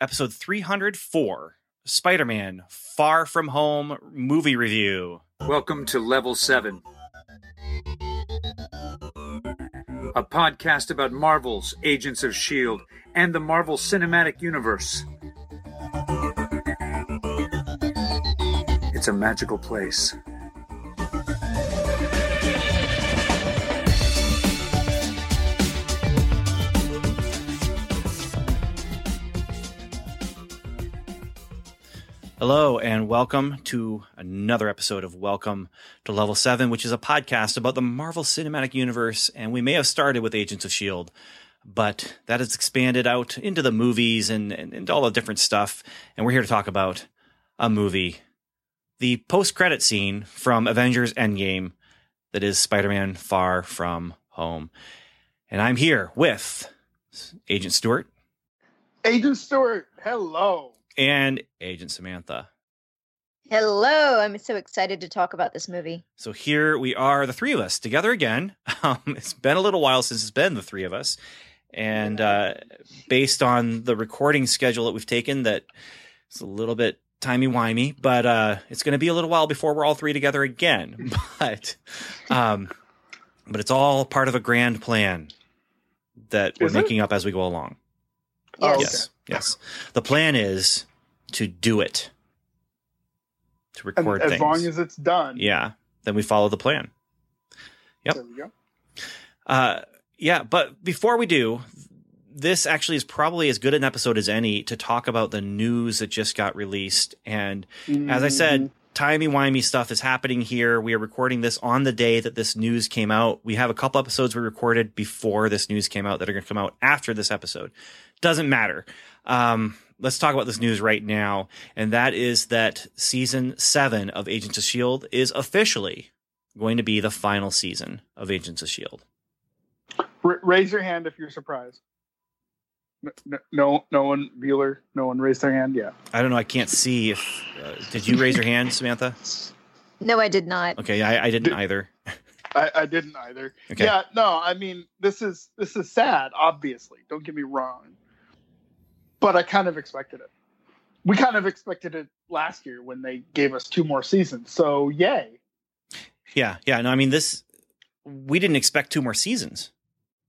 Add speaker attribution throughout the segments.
Speaker 1: episode 304 Spider Man Far From Home movie review.
Speaker 2: Welcome to Level 7, a podcast about Marvel's Agents of S.H.I.E.L.D. and the Marvel Cinematic Universe. It's a magical place.
Speaker 1: Hello, and welcome to another episode of Welcome to Level 7, which is a podcast about the Marvel Cinematic Universe. And we may have started with Agents of S.H.I.E.L.D., but that has expanded out into the movies and, and, and all the different stuff. And we're here to talk about a movie, the post credit scene from Avengers Endgame that is Spider Man Far From Home. And I'm here with Agent Stewart
Speaker 3: Agent Stewart, hello.
Speaker 1: And Agent Samantha.
Speaker 4: Hello, I'm so excited to talk about this movie.
Speaker 1: So here we are, the three of us together again. Um, it's been a little while since it's been the three of us, and uh, based on the recording schedule that we've taken, that it's a little bit timey wimey, but uh, it's going to be a little while before we're all three together again. But, um, but it's all part of a grand plan that we're
Speaker 3: Is it?
Speaker 1: making up as we go along.
Speaker 3: Oh, okay.
Speaker 1: Yes. The plan is to do it, to
Speaker 3: And
Speaker 1: record
Speaker 3: as
Speaker 1: things.
Speaker 3: long as it's done.
Speaker 1: yeah, then we follow the plan. Yep.
Speaker 3: There we go.
Speaker 1: Uh, yeah, but before we do, this actually is probably as good an episode as any to talk about the news that just got released. And as I said, timey wimey stuff is happening here. We are recording this on the day that this news came out. We have a couple episodes we recorded before this news came out that are going to come out after this episode. Doesn't matter. Um, let's talk about this news right now. And that is that season seven of Agents of S.H.I.E.L.D. is officially going to be the final season of Agents of S.H.I.E.L.D.
Speaker 3: R- raise your hand if you're surprised. N- n- No, no one, Bueller, no one raised their hand. Yeah.
Speaker 1: I don't know. I can't see if. Uh, did you raise your hand, Samantha?
Speaker 4: No, I did not.
Speaker 1: Okay, I, I didn't
Speaker 3: Did-
Speaker 1: either.
Speaker 3: I, I didn't either.
Speaker 1: Okay.
Speaker 3: Yeah, no, I mean this is this is sad, obviously. Don't get me wrong. But I kind of expected it. We kind of expected it last year when they gave us two more seasons. So yay.
Speaker 1: Yeah, yeah. No, I mean this. We didn't expect two more seasons.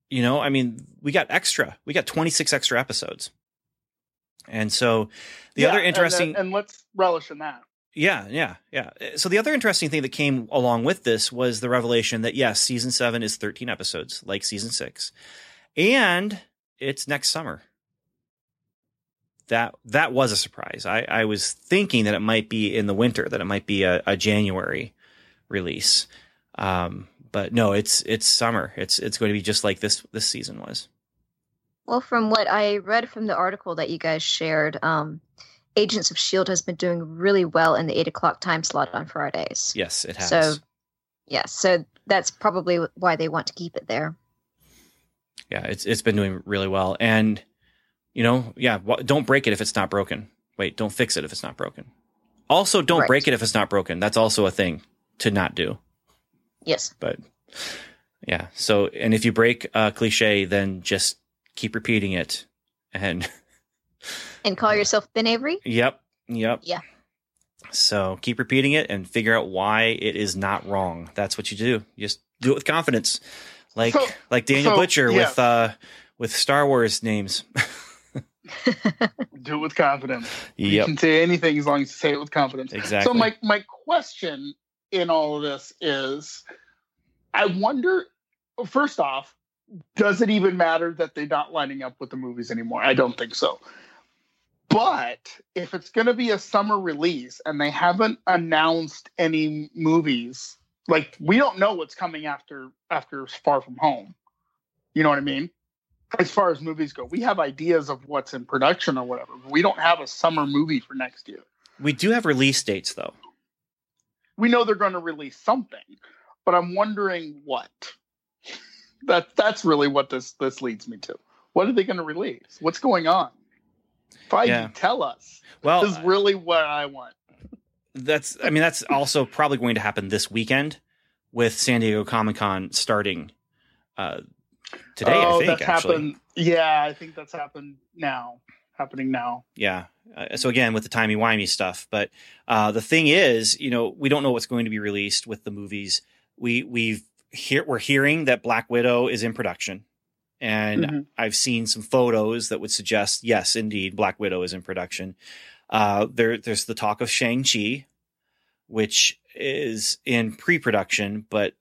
Speaker 1: You know, I mean, we got extra. We got twenty six extra episodes. And so, the
Speaker 3: Yeah,
Speaker 1: other
Speaker 3: and- uh,
Speaker 1: interesting,
Speaker 3: and, let's relish in that.
Speaker 1: yeah, yeah, yeah. So the other interesting thing that came along with this was the revelation that yes, season seven is thirteen episodes, like season six, and it's next summer. That that was a surprise. I, I was thinking that it might be in the winter, that it might be a, a January release, um, but no, it's it's summer. It's it's going to be just like this this season was.
Speaker 4: Well, from what I read from the article that you guys shared, um, Agents of S.H.I.E.L.D. has been doing really well in the 8 o'clock time slot on Fridays.
Speaker 1: Yes, it has.
Speaker 4: So- Yeah, so that's probably why they want to keep it there.
Speaker 1: yeah, it's it's been doing really well, and you know, yeah, don't break it if it's not broken. Wait, don't fix it if it's not broken. Also, don't
Speaker 4: Right.
Speaker 1: break it if it's not broken. That's also a thing to not do.
Speaker 4: Yes.
Speaker 1: But yeah, so and if you break a cliche, then just keep repeating it. And
Speaker 4: And call yourself Ben Avery?
Speaker 1: yep, yep,
Speaker 4: Yeah.
Speaker 1: So keep repeating it and figure out why it is not wrong. That's what you do. You just do it with confidence, like
Speaker 3: So-
Speaker 1: like Daniel
Speaker 3: so,
Speaker 1: Butcher
Speaker 3: yes.
Speaker 1: with uh with Star Wars names.
Speaker 3: Do it with confidence. You can say anything as long as you say it with confidence.
Speaker 1: exactly.
Speaker 3: So my my question in all of this is, I wonder. First off, does it even matter that they're not lining up with the movies anymore? I don't think so. But if it's going to be a summer release and they haven't announced any movies, like we don't know what's coming after after Far From Home. You know what I mean? As far as movies go, we have ideas of what's in production or whatever, but we don't have a summer movie for next year.
Speaker 1: we do have release dates though.
Speaker 3: we know they're going to release something, but I'm wondering what. That that's really what this this leads me to. What are they going to release? What's going on? Feige,
Speaker 1: Yeah.
Speaker 3: tell us.
Speaker 1: Well,
Speaker 3: this is really what I want.
Speaker 1: that's I mean that's also probably going to happen this weekend with San Diego Comic Con starting uh, today.
Speaker 3: oh,
Speaker 1: I think
Speaker 3: that's
Speaker 1: actually.
Speaker 3: happened. Yeah, I think that's happened now. happening now.
Speaker 1: Yeah. Uh, so again, with the timey wimey stuff, but uh, the thing is, you know, we don't know what's going to be released with the movies. We we've hear we're hearing that Black Widow is in production, and
Speaker 3: Mhm.
Speaker 1: I've seen some photos that would suggest yes, indeed, Black Widow is in production. Uh, there, there's the talk of Shang Chi, which is in pre-production, but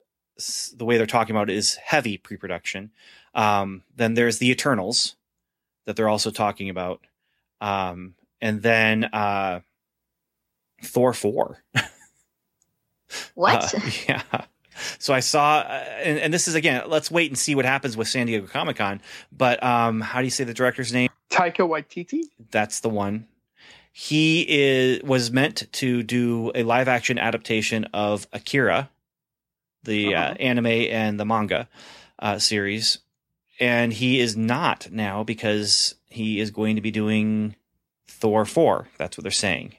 Speaker 1: the way they're talking about it is heavy pre-production. Um, then there's the Eternals that they're also talking about, um, and then uh, Thor four.
Speaker 4: What?
Speaker 1: Uh, yeah. So I saw, uh, and, and this is again. Let's wait and see what happens with San Diego Comic Con. But um, how do you say the director's name?
Speaker 3: Taika Waititi.
Speaker 1: That's the one. He is was meant to do a live action adaptation of Akira, the uh
Speaker 3: Uh-huh.
Speaker 1: anime and the manga uh, series, and he is not now because he is going to be doing Thor four. That's what they're saying.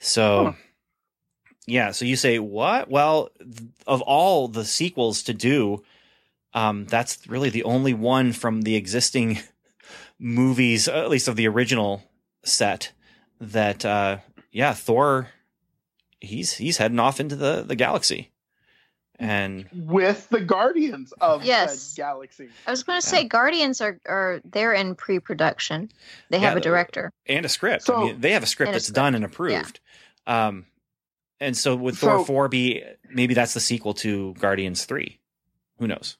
Speaker 1: So,
Speaker 3: Huh.
Speaker 1: yeah. So you say what? Well, th- of all the sequels to do, um, that's really the only one from the existing movies, at least of the original set, that uh, yeah, Thor, he's he's heading off into the the galaxy, and
Speaker 3: with the Guardians of
Speaker 4: Yes.
Speaker 3: said galaxy.
Speaker 4: I was going to say Guardians are are they're in pre-production. They have
Speaker 1: Yeah,
Speaker 4: a director.
Speaker 1: and a script.
Speaker 3: So-
Speaker 1: I mean, they have a script
Speaker 4: a
Speaker 1: that's
Speaker 4: script,
Speaker 1: done and approved. Um, and so would Thor
Speaker 3: So-
Speaker 1: four be maybe that's the sequel to Guardians three? Who knows?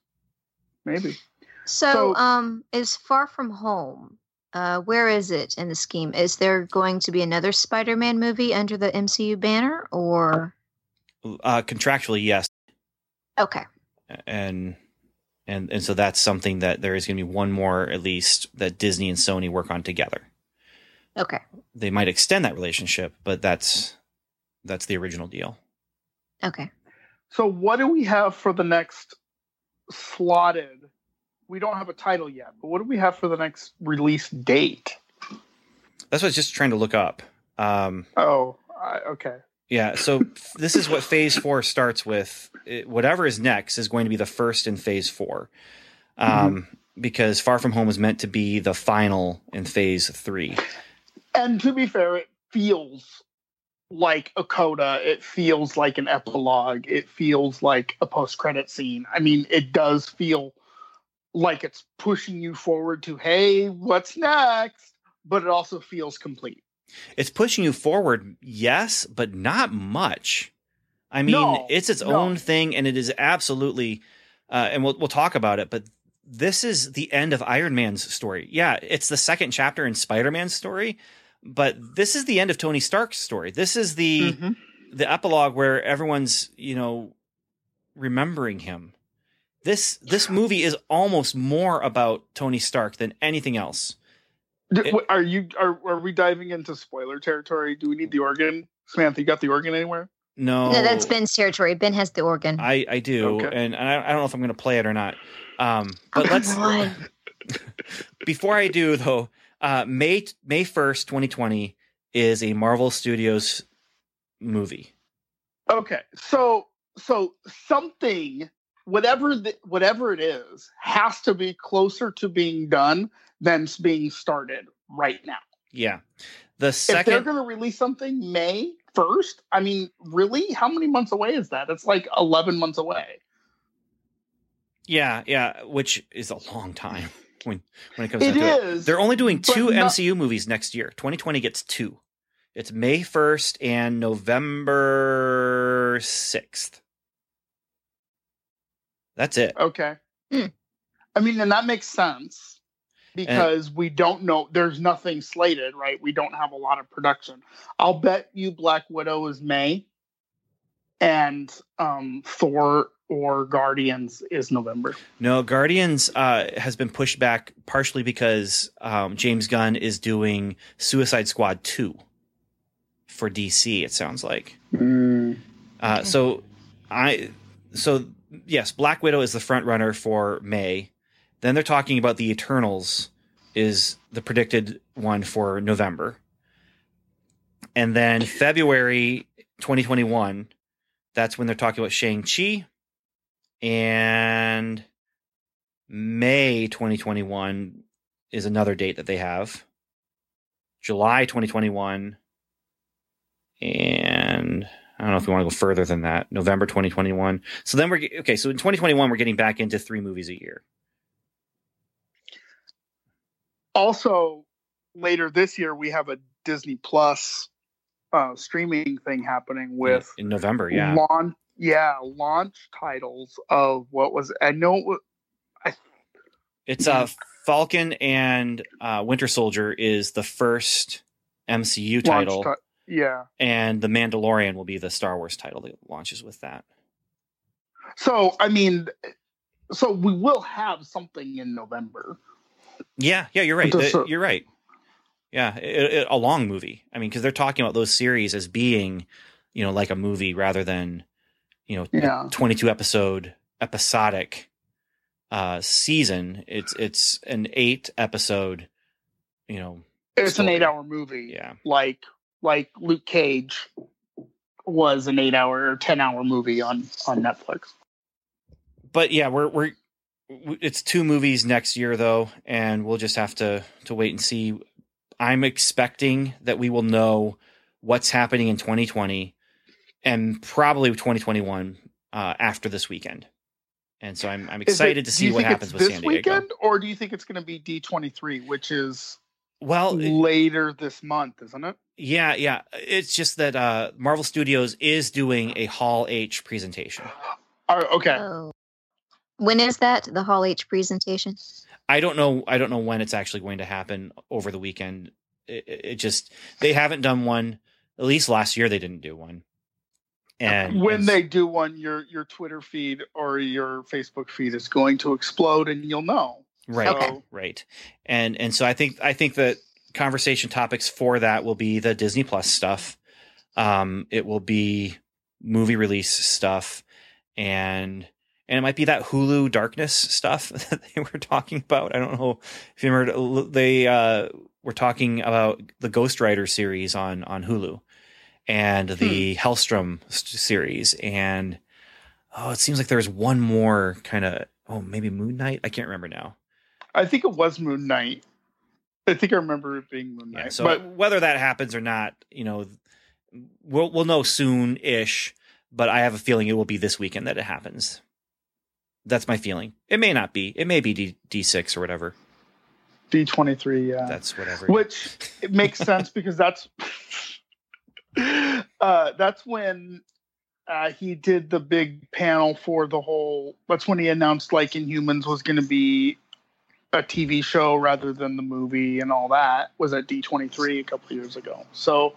Speaker 3: Maybe.
Speaker 4: So,
Speaker 3: So-
Speaker 4: um, is Far From Home? Uh, where is it in the scheme? Is there going to be another Spider-Man movie under the MCU banner, or
Speaker 1: Uh, contractually, yes,
Speaker 4: okay?
Speaker 1: and and and so that's something that there is going to be one more at least that Disney and Sony work on together.
Speaker 4: Okay.
Speaker 1: They might extend that relationship, but that's that's the original deal.
Speaker 4: Okay.
Speaker 3: So what do we have for the next slotted? We don't have a title yet, but what do we have for the next release date?
Speaker 1: That's what I was just trying to look up. Um,
Speaker 3: Oh, I, okay.
Speaker 1: Yeah, so this is what phase four starts with. It- whatever is next is going to be the first in phase four. Um, Because Far From Home is meant to be the final in phase three.
Speaker 3: And to be fair, it feels like a coda. It feels like an epilogue. It feels like a post-credit scene. I mean, it does feel like it's pushing you forward to, hey, what's next? But it also feels complete.
Speaker 1: It's pushing you forward, yes, but not much. I mean,
Speaker 3: No,
Speaker 1: it's its
Speaker 3: no.
Speaker 1: own thing, and it is absolutely, uh, and we'll we'll talk about it. But this is the end of Iron Man's story. Yeah, it's the second chapter in Spider Man's story, but this is the end of Tony Stark's story. This is the
Speaker 3: Mhm.
Speaker 1: the epilogue where everyone's you know remembering him. This this movie is almost more about Tony Stark than anything else.
Speaker 3: D-
Speaker 1: It-
Speaker 3: are you are, are we diving into spoiler territory? Do we need the organ? Samantha, you got the organ anywhere?
Speaker 1: No,
Speaker 4: No, that's Ben's territory. Ben has the organ.
Speaker 1: I I do,
Speaker 3: Okay.
Speaker 1: and I, I don't know if I'm going to play it or not. Um, but
Speaker 4: Oh,
Speaker 1: let's before I do though, uh, May May first, 2020 is a Marvel Studios movie.
Speaker 3: Okay, so so something, whatever the, whatever it is, has to be closer to being done than being started right now.
Speaker 1: Yeah, the second
Speaker 3: if they're going to release something May first, I mean, really, how many months away is that? It's like eleven months away.
Speaker 1: Yeah, yeah, which is a long time when when it comes
Speaker 3: It
Speaker 1: down to it.
Speaker 3: is.
Speaker 1: They're only doing two
Speaker 3: not-
Speaker 1: MCU movies next year. 2020 gets two. It's May 1st and November 6th. That's it.
Speaker 3: Okay.
Speaker 4: Hmm.
Speaker 3: I mean, and that makes sense because we don't know. There's nothing slated, right? We don't have a lot of production. I'll bet you Black Widow is May, and um, Thor or Guardians is November.
Speaker 1: No, Guardians uh, has been pushed back partially because um, James Gunn is doing Suicide Squad 2 for DC, it sounds like. Uh, so I so yes, Black Widow is the front runner for May. Then they're talking about the Eternals is the predicted one for November. And then February 2021, that's when they're talking about Shang-Chi. And May 2021 is another date that they have. July 2021, and I don't know if we want to go further than that. November 2021. So then we're okay. So in 2021, we're getting back into three movies a year.
Speaker 3: Also, later this year, we have a Disney Plus uh, streaming thing happening with
Speaker 1: in November. Yeah,
Speaker 3: launch. Yeah, launch titles of what was I know it was,
Speaker 1: it's uh Falcon and uh, Winter Soldier is the first MCU title.
Speaker 3: Ti- yeah.
Speaker 1: And The Mandalorian will be the Star Wars title that launches with that.
Speaker 3: So, I mean, so we will have something in November.
Speaker 1: Yeah, yeah, you're right. The, you're right. Yeah, it, it, a long movie. I mean, because they're talking about those series as being, you know, like a movie rather than, you know,
Speaker 3: yeah.
Speaker 1: 22 episode episodic uh, season. It's it's an eight episode, you know.
Speaker 3: It's story. an eight hour movie.
Speaker 1: Yeah,
Speaker 3: like like Luke Cage was an eight hour or ten hour movie on on Netflix.
Speaker 1: But yeah, we're we're it's two movies next year though, and we'll just have to to wait and see. I'm expecting that we will know what's happening in 2020 and probably 2021 uh, after this weekend and so I'm I'm excited it, to see what happens with
Speaker 3: this
Speaker 1: San Diego.
Speaker 3: weekend, or do you think it's going to be D23, which is
Speaker 1: well
Speaker 3: later this month, isn't it?
Speaker 1: Yeah, yeah. It's just that uh, Marvel Studios is doing a Hall H presentation.
Speaker 3: Oh, okay.
Speaker 4: Oh. When is that? The Hall H presentation?
Speaker 1: I don't know. I don't know when it's actually going to happen over the weekend. It, it just they haven't done one. At least last year they didn't do one. And
Speaker 3: when they do one, your your Twitter feed or your Facebook feed is going to explode, and you'll know.
Speaker 1: Right,
Speaker 3: so,
Speaker 1: right, and and so I think I think that conversation topics for that will be the Disney Plus stuff. Um, it will be movie release stuff, and and it might be that Hulu Darkness stuff that they were talking about. I don't know if you remember they uh, were talking about the Ghost Rider series on on Hulu and the hmm. Helstrom series, and oh, it seems like there was one more kind of oh maybe Moon Knight. I can't remember now.
Speaker 3: I think it was Moon Knight. I think I remember it being Moon Knight. Yeah,
Speaker 1: so but whether that happens or not, you know, we'll we'll know soon ish. But I have a feeling it will be this weekend that it happens. That's my feeling. It may not be. It may be D D six or whatever.
Speaker 3: D twenty three. Yeah,
Speaker 1: that's whatever.
Speaker 3: Which it makes sense because that's uh, that's when uh, he did the big panel for the whole. That's when he announced like Inhumans was going to be a TV show rather than the movie and all that. Was at D twenty three a couple years ago. So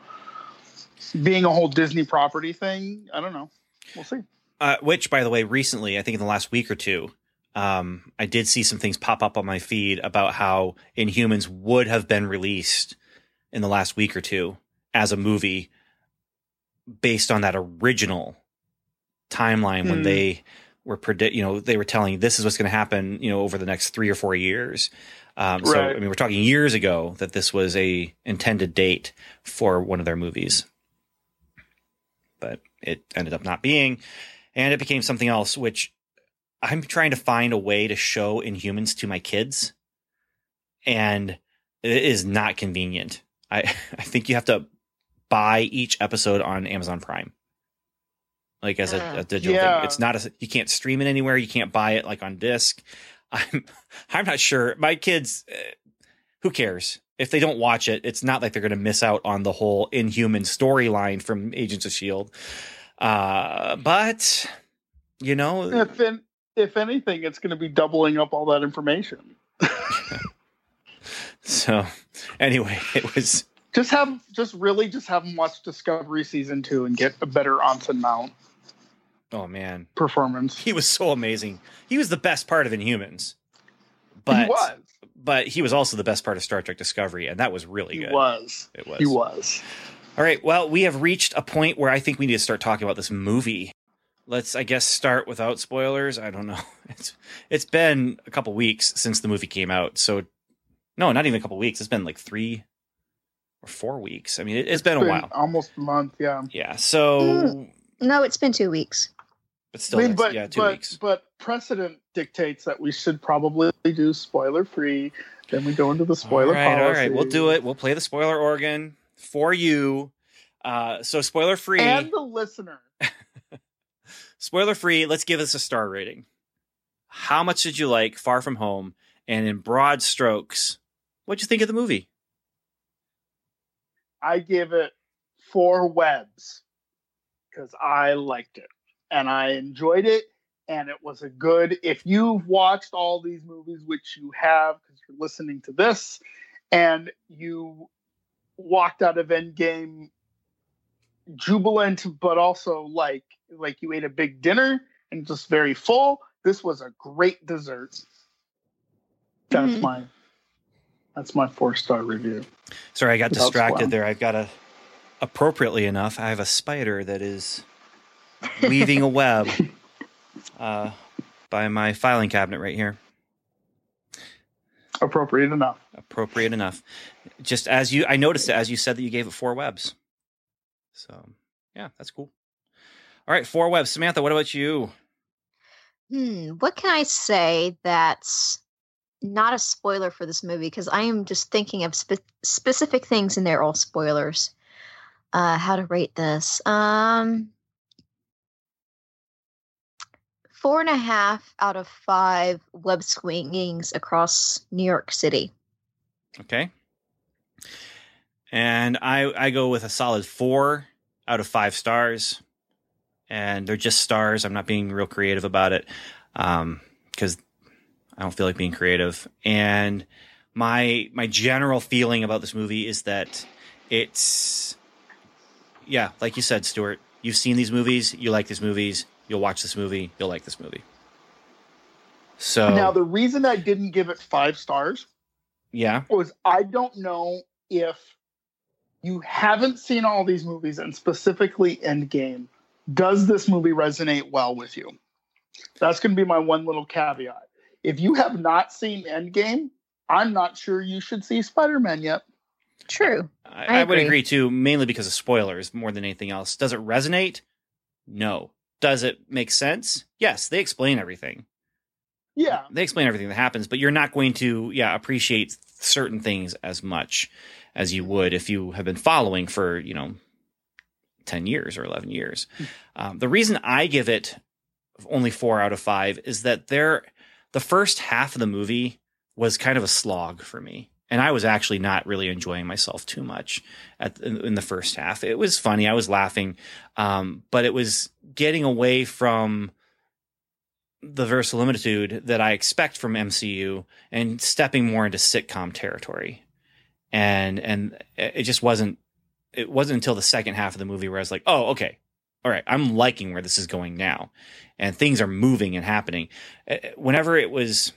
Speaker 3: being a whole Disney property thing, I don't know. We'll see.
Speaker 1: Uh, which, by the way, recently, I think in the last week or two, um, I did see some things pop up on my feed about how Inhumans would have been released in the last week or two as a movie based on that original timeline when hmm. they were predict you know they were telling this is what's going to happen you know over the next three or four years um, so right. i mean we're talking years ago that this was a intended date for one of their movies but it ended up not being and it became something else which i'm trying to find a way to show inhumans to my kids and it is not convenient i i think you have to buy each episode on Amazon Prime. Like as a, a digital yeah. thing. It's not a you can't stream it anywhere, you can't buy it like on disc. I'm I'm not sure. My kids uh, who cares? If they don't watch it, it's not like they're going to miss out on the whole inhuman storyline from Agents of Shield. Uh, but you know,
Speaker 3: if in, if anything, it's going to be doubling up all that information.
Speaker 1: so, anyway, it was
Speaker 3: just have just really just have them watch Discovery season two and get a better Anson Mount.
Speaker 1: Oh man,
Speaker 3: performance!
Speaker 1: He was so amazing. He was the best part of Inhumans, but
Speaker 3: he was.
Speaker 1: But he was also the best part of Star Trek Discovery, and that was really
Speaker 3: he
Speaker 1: good.
Speaker 3: Was
Speaker 1: it was?
Speaker 3: He was.
Speaker 1: All right. Well, we have reached a point where I think we need to start talking about this movie. Let's, I guess, start without spoilers. I don't know. It's it's been a couple weeks since the movie came out, so no, not even a couple weeks. It's been like three, or four weeks. I mean, it, has been, been, a while,
Speaker 3: almost a month. Yeah.
Speaker 1: Yeah. So. Mm,
Speaker 4: no, it's been two weeks.
Speaker 1: But still,
Speaker 3: I mean, but,
Speaker 1: yeah, two
Speaker 3: but,
Speaker 1: weeks.
Speaker 3: But precedent dictates that we should probably do spoiler free Then we go into the spoiler
Speaker 1: all right,
Speaker 3: policy.
Speaker 1: all right. We'll do it. We'll play the spoiler organ for you. Uh, so spoiler free.
Speaker 3: And the listener.
Speaker 1: spoiler free. Let's give this a star rating. How much did you like Far From Home? And in broad strokes, what'd you think of the movie?
Speaker 3: I give it four webs because I liked it and I enjoyed it. And it was a good, if you've watched all these movies, which you have because you're listening to this, and you walked out of Endgame jubilant, but also like like you ate a big dinner and just very full. This was a great dessert. That's
Speaker 4: Mhm.
Speaker 3: my that's my four star review.
Speaker 1: Sorry, I got
Speaker 3: Without
Speaker 1: distracted
Speaker 3: spoiling.
Speaker 1: there. I've got a, appropriately enough, I have a spider that is weaving a web uh, by my filing cabinet right here.
Speaker 3: Appropriate enough.
Speaker 1: Appropriate enough. Just as you, I noticed it as you said that you gave it four webs. So, yeah, that's cool. All right, four webs. Samantha, what about you?
Speaker 4: Hmm, what can I say that's not a spoiler for this movie? Because I am just thinking of spe- specific things, and they're all spoilers. Uh, how to rate this? Um, four and a half out of five web swingings across New York City.
Speaker 1: Okay. And I I go with a solid four out of five stars. And they're just stars. I'm not being real creative about it. Um, because I don't feel like being creative. And my my general feeling about this movie is that it's yeah, like you said, Stuart, you've seen these movies, you like these movies, you'll watch this movie, you'll like this movie. So
Speaker 3: Now, the reason I didn't give it five stars
Speaker 1: yeah.
Speaker 3: was I don't know if you haven't seen all these movies and specifically Endgame. Does this movie resonate well with you? That's going to be my one little caveat. If you have not seen Endgame, I'm not sure you should see Spider Man yet.
Speaker 4: True.
Speaker 1: I,
Speaker 4: I
Speaker 1: I would
Speaker 4: agree.
Speaker 1: agree too, mainly because of spoilers more than anything else. Does it resonate? No. Does it make sense? Yes, they explain everything.
Speaker 3: Yeah.
Speaker 1: They explain everything that happens, but you're not going to, yeah, appreciate certain things as much as you would if you have been following for, you know, 10 years or 11 years. Um, the reason I give it only four out of five is that there, the first half of the movie was kind of a slog for me. And I was actually not really enjoying myself too much at in, in the first half. It was funny. I was laughing. Um, but it was getting away from the verisimilitude that I expect from MCU and stepping more into sitcom territory. And and it just wasn't it wasn't until the second half of the movie where I was like, "Oh, okay. All right, I'm liking where this is going now." And things are moving and happening. Uh, Whenever it was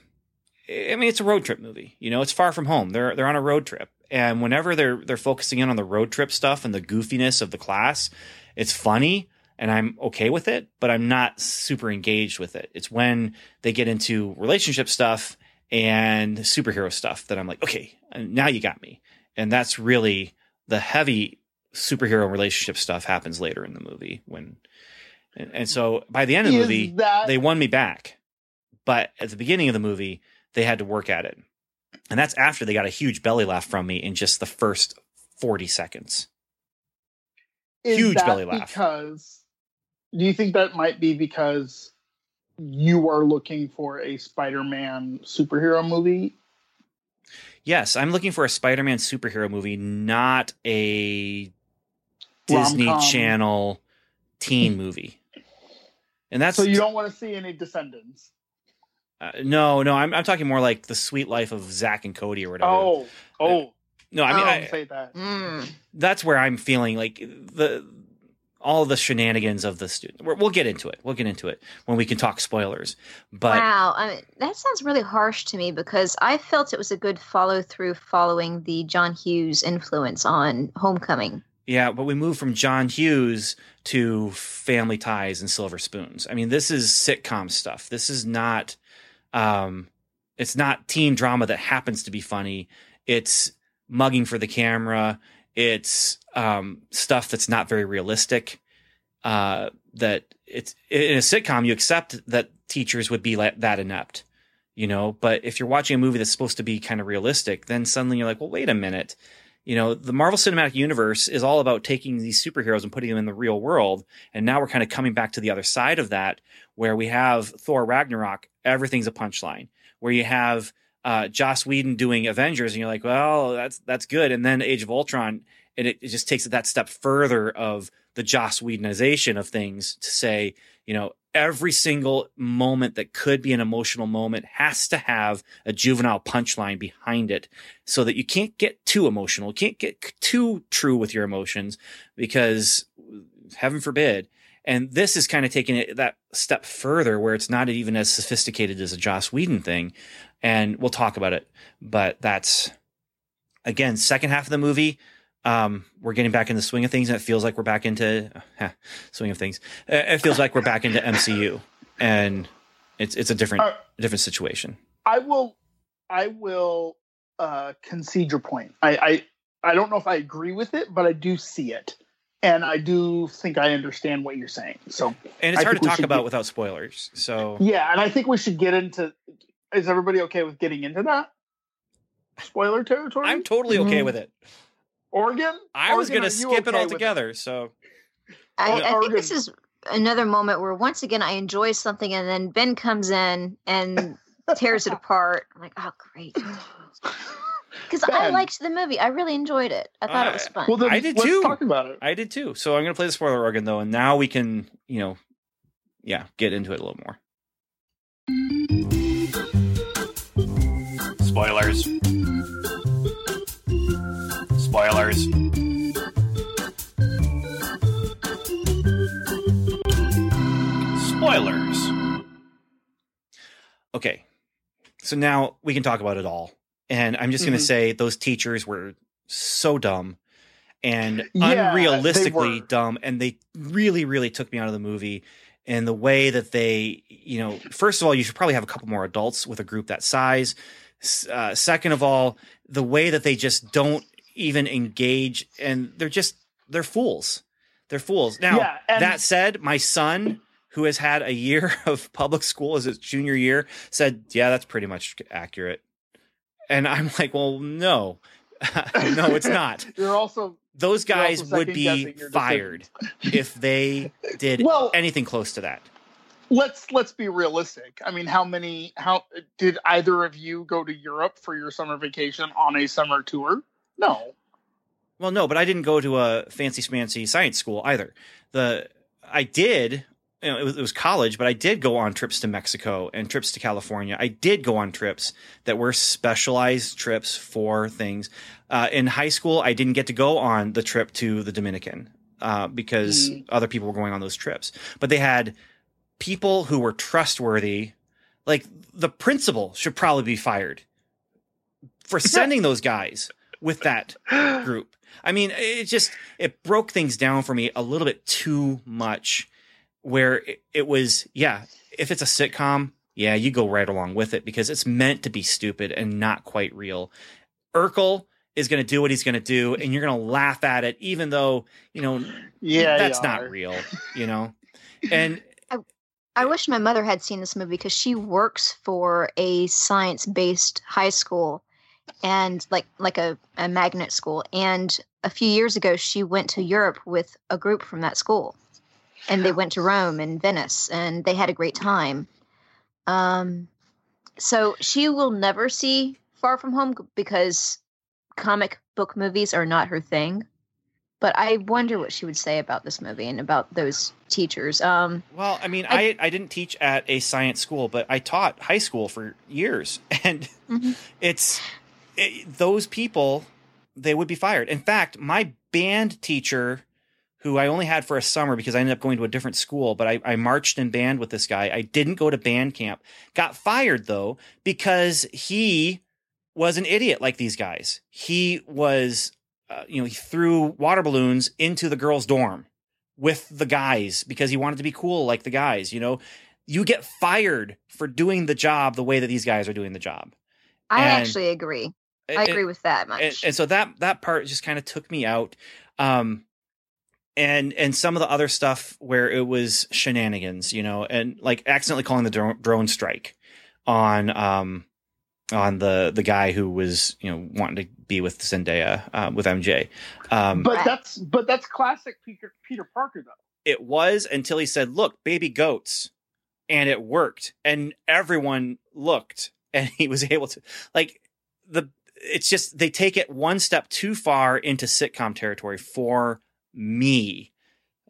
Speaker 1: I mean, it's a road trip movie. You know, it's far from home. They're they're on a road trip. And whenever they're they're focusing in on the road trip stuff and the goofiness of the class, it's funny and I'm okay with it, but I'm not super engaged with it. It's when they get into relationship stuff and superhero stuff that I'm like, okay, uh, now you got me. And that's really the heavy superhero relationship stuff happens later in the movie when and, and so by the end of the
Speaker 3: Is
Speaker 1: movie
Speaker 3: that
Speaker 1: they won me back. But at the beginning of the movie, they had to work at it. And that's after they got a huge belly laugh from me in just the first 40 seconds.
Speaker 3: is
Speaker 1: huge belly laugh.
Speaker 3: Because do you think that might be because you are looking for a Spider-Man superhero movie?
Speaker 1: Yes, I'm looking for a Spider Man superhero movie, not a Disney
Speaker 3: Rom-com.
Speaker 1: Channel teen movie. And that's
Speaker 3: so you don't want to see any Descendants.
Speaker 1: uh, no, no. I'm I'm talking more like the Suite Life of Zack and Cody or whatever.
Speaker 3: Oh, oh.
Speaker 1: no, I mean
Speaker 3: I
Speaker 1: I,
Speaker 3: don't say that.
Speaker 4: Mm.
Speaker 1: that's where I'm feeling like the all the shenanigans of the student. We're, we'll get into it. We'll get into it when we can talk spoilers. But
Speaker 4: wow, I mean, that sounds really harsh to me because I felt it was a good follow through following the John Hughes influence on Homecoming.
Speaker 1: Yeah, but we move from John Hughes to Family Ties and Silver Spoons. I mean, this is sitcom stuff. This is not um it's not teen drama that happens to be funny. It's mugging for the camera. It's um stuff that's not very realistic. Uh that it's in a sitcom you accept that teachers would be like that inept. you know. But if you're watching a movie that's supposed to be kind of realistic, then suddenly you're like, well, wait a minute. You know, the Marvel Cinematic Universe is all about taking these superheroes and putting them in the real world. And now we're kind of coming back to the other side of that, where we have Thor Ragnarok, everything's a punchline. Where you have uh, Joss Whedon doing Avengers, and you're like, well, that's that's good. And then Age of Ultron, and it, it just takes it that step further of the Joss Whedonization of things to say, you know, every single moment that could be an emotional moment has to have a juvenile punchline behind it so that you can't get too emotional, can't get too true with your emotions because heaven forbid. And this is kind of taking it that step further where it's not even as sophisticated as a Joss Whedon thing. And we'll talk about it. But that's again, second half of the movie, um, we're getting back in the swing of things, and it feels like we're back into uh, swing of things. It feels like we're back into MCU, and it's it's a different uh, different situation.
Speaker 3: I will, I will uh, concede your point. I, I I don't know if I agree with it, but I do see it, and I do think I understand what you're saying. So,
Speaker 1: and it's I hard to talk about get, without spoilers. So,
Speaker 3: yeah, and I think we should get into. Is everybody okay with getting into that? Spoiler territory.
Speaker 1: I'm totally okay mm-hmm. with it.
Speaker 3: Oregon?
Speaker 1: I was going to skip okay it altogether. So
Speaker 4: I, I think this is another moment where once again I enjoy something and then Ben comes in and tears it apart. I'm like, oh great. Because I liked the movie. I really enjoyed it. I thought uh, it was fun.
Speaker 3: Well, then
Speaker 1: I did
Speaker 3: let's
Speaker 1: too.
Speaker 3: Talk about it.
Speaker 1: I did too. So I'm going to play the spoiler organ though, and now we can, you know, yeah, get into it a little more. Spoilers. Spoilers. Spoilers. Okay. So now we can talk about it all. And I'm just going to mm-hmm. say those teachers were so dumb and yeah, unrealistically dumb. And they really, really took me out of the movie. And the way that they, you know, first of all, you should probably have a couple more adults with a group that size. Uh, second of all, the way that they just don't even engage and they're just they're fools. They're fools. Now yeah, that said my son who has had a year of public school as his junior year said yeah that's pretty much accurate. And i'm like well no. No it's not.
Speaker 3: You're also
Speaker 1: those guys also would be fired if they did well, anything close to that
Speaker 3: let's let's be realistic i mean how many how did either of you go to europe for your summer vacation on a summer tour no.
Speaker 1: Well, no, but I didn't go to a fancy smancy science school either. The I did, you know, it was, it was college, but I did go on trips to Mexico and trips to California. I did go on trips that were specialized trips for things. Uh, in high school, I didn't get to go on the trip to the Dominican uh, because mm. other people were going on those trips. But they had people who were trustworthy. Like the principal should probably be fired for sending those guys with that group. I mean, it just it broke things down for me a little bit too much. Where it, it was, yeah, if it's a sitcom, yeah, you go right along with it because it's meant to be stupid and not quite real. Urkel is going to do what he's going to do, and you're going to laugh at it, even though you know,
Speaker 3: yeah,
Speaker 1: that's not real, you know. And
Speaker 4: I, wish my mother had seen this movie because she works for a science-based high school, and like like a, a magnet school. And a few years ago she went to europe with a group from that school. And they went to rome and venice and they had a great time. Um, so she will never see far from home because comic book movies are not her thing but I wonder what she would say about this movie and about those teachers. Um,
Speaker 1: well, I mean, I, I, I didn't teach at a science school, but I taught high school for years, and mm-hmm. it's it, those people they would be fired. In fact, my band teacher, who I only had for a summer because I ended up going to a different school, but I, I marched in band with this guy. I didn't go to band camp. Got fired though because he was an idiot like these guys. He was, uh, you know, he threw water balloons into the girls' dorm with the guys because he wanted to be cool like the guys. You know, you get fired for doing the job the way that these guys are doing the job.
Speaker 4: I and, actually agree. I agree with that much.
Speaker 1: And, and, so that that part just kind of took me out. Um, and and some of the other stuff where it was shenanigans, you know, and like accidentally calling the drone, drone strike. on um on the the guy who was you know wanting to be with Zendaya uh, with MJ. Um,
Speaker 3: but that's but that's classic Peter Peter Parker though.
Speaker 1: it was until he said, "Look, baby goats," and it worked, and everyone looked, and he was able to like the. It's just they take it one step too far into sitcom territory for me.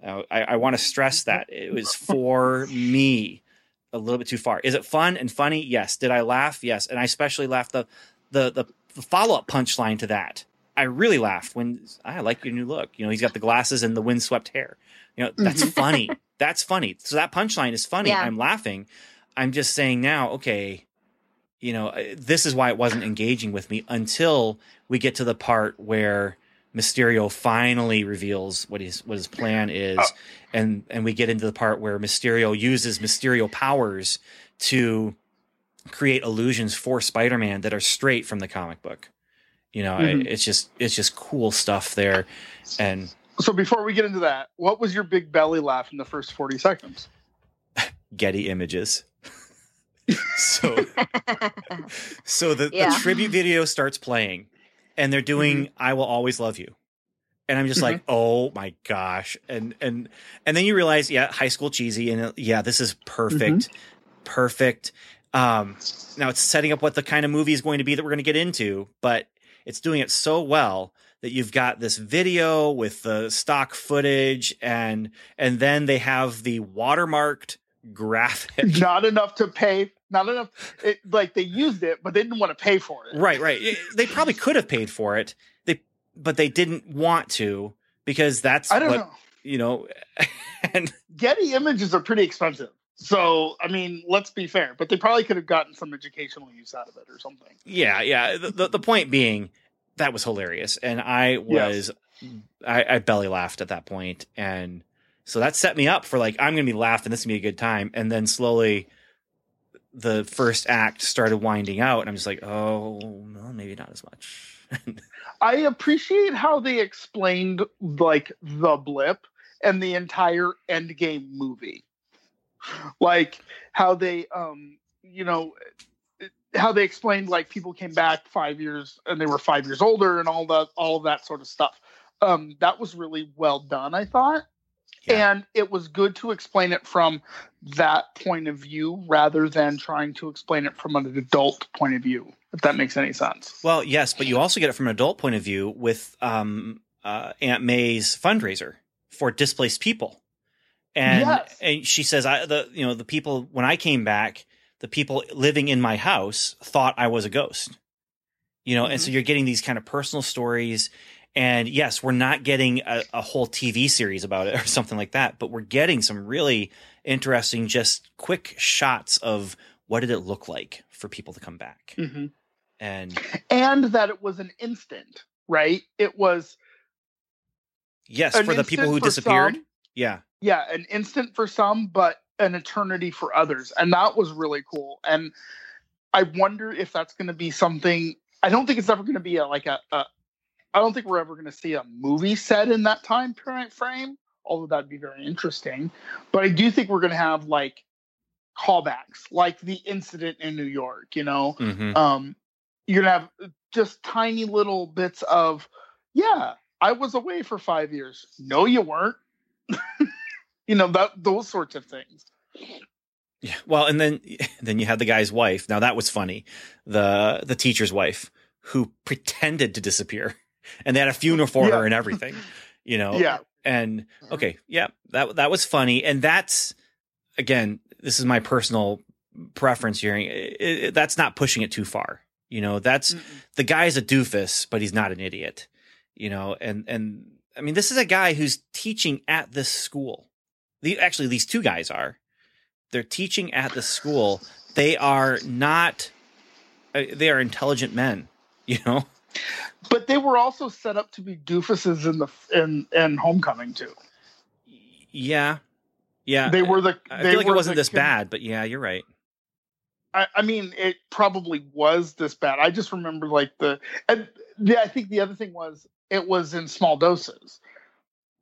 Speaker 1: Uh, I, I want to stress that it was for me a little bit too far. Is it fun and funny? Yes. Did I laugh? Yes. And I especially laughed the the the, the follow up punchline to that. I really laughed when I like your new look. You know, he's got the glasses and the windswept hair. You know, that's
Speaker 3: Mhm.
Speaker 1: funny. That's funny. So that punchline is funny.
Speaker 4: Yeah.
Speaker 1: I'm laughing. I'm just saying now, okay, you know, uh, this is why it wasn't engaging with me until we get to the part where Mysterio finally reveals what his what his plan is,
Speaker 3: Oh.
Speaker 1: And and we get into the part where Mysterio uses Mysterio powers to create illusions for Spider-Man that are straight from the comic book. You know, I-
Speaker 3: Mhm.
Speaker 1: it's just it's just cool stuff there, and
Speaker 3: So before we get into that, what was your big belly laugh in the first forty seconds?
Speaker 1: Getty images. so so the,
Speaker 4: Yeah.
Speaker 1: the tribute video starts playing, and they're doing
Speaker 3: Mm-hmm.
Speaker 1: "I Will Always Love You," and I'm just like, oh my gosh, and and and then you realize, yeah, high school cheesy, and yeah, this is perfect, perfect. Um, now it's setting up what the kind of movie is going to be that we're going to get into, but it's doing it so well that you've got this video with the stock footage and and then they have the watermarked graphic
Speaker 3: Not enough to pay. Not enough. It, like they used it, but they didn't want to pay for it.
Speaker 1: right right they probably could have paid for it they but they didn't want to because that's
Speaker 3: I don't
Speaker 1: what
Speaker 3: know.
Speaker 1: you know and
Speaker 3: Getty images are pretty expensive. So I mean, let's be fair. But they probably could have gotten some educational use out of it or something.
Speaker 1: yeah yeah the, the, the point being that was hilarious and i was I, I belly laughed at that point and so that set me up for like i'm gonna be laughing this is gonna be a good time and then slowly the first act started winding out and i'm just like oh no maybe not as much
Speaker 3: I appreciate how they explained like the blip and the entire Endgame movie. Like how they um you know how they explained like people came back 5 years and they were 5 years older and all that all of that sort of stuff. Um that was really well done I thought.
Speaker 1: Yeah.
Speaker 3: And it was good to explain it from that point of view rather than trying to explain it from an adult point of view, if that makes any sense.
Speaker 1: Well, yes, but you also get it from an adult point of view with um, uh, Aunt May's fundraiser for displaced people, and
Speaker 3: Yes.
Speaker 1: and she says, "I the you know the people when I came back, the people living in my house thought I was a ghost, you know, and so you're getting these kind of personal stories." And yes, we're not getting a, a whole TV series about it or something like that, but we're getting some really interesting, just quick shots of what did it look like for people to come back.
Speaker 3: Mm-hmm.
Speaker 1: And
Speaker 3: and that it was an instant, right? It was
Speaker 1: yes, for the people who disappeared.
Speaker 3: some.
Speaker 1: Yeah.
Speaker 3: yeah, an instant for some, but an eternity for others, and that was really cool. And I wonder if that's going to be something. I don't think it's ever going to be a, like a, a. I don't think we're ever going to see a movie set in that time per- frame. Although that'd be very interesting, but I do think we're going to have like callbacks, like the incident in New York. You know,
Speaker 1: hmm
Speaker 3: um, you're gonna have uh, just tiny little bits of, yeah, I was away for five years. No, you weren't. you know that those sorts of things.
Speaker 1: Yeah. Well, and then then you had the guy's wife. Now that was funny. The the teacher's wife who pretended to disappear, and they had a funeral for
Speaker 3: Yeah.
Speaker 1: her and everything. You know.
Speaker 3: Yeah,
Speaker 1: And mm-hmm. okay, yeah, that that was funny, and that's again, this is my personal preference here. It- it- that's not pushing it too far. You know, that's the guy's a doofus, but he's not an idiot. You know, and and I mean, this is a guy who's teaching at this school. The actually, these two guys are. They're teaching at the school. They are not. uh, They are intelligent men. You know.
Speaker 3: but they were also set up to be doofuses in the in in Homecoming too.
Speaker 1: Yeah. Yeah.
Speaker 3: They were the.
Speaker 1: I feel like it wasn't this
Speaker 3: con-
Speaker 1: bad, but yeah, you're right.
Speaker 3: I, I mean, it probably was this bad. I just remember like the, and yeah, I think the other thing was it was in small doses.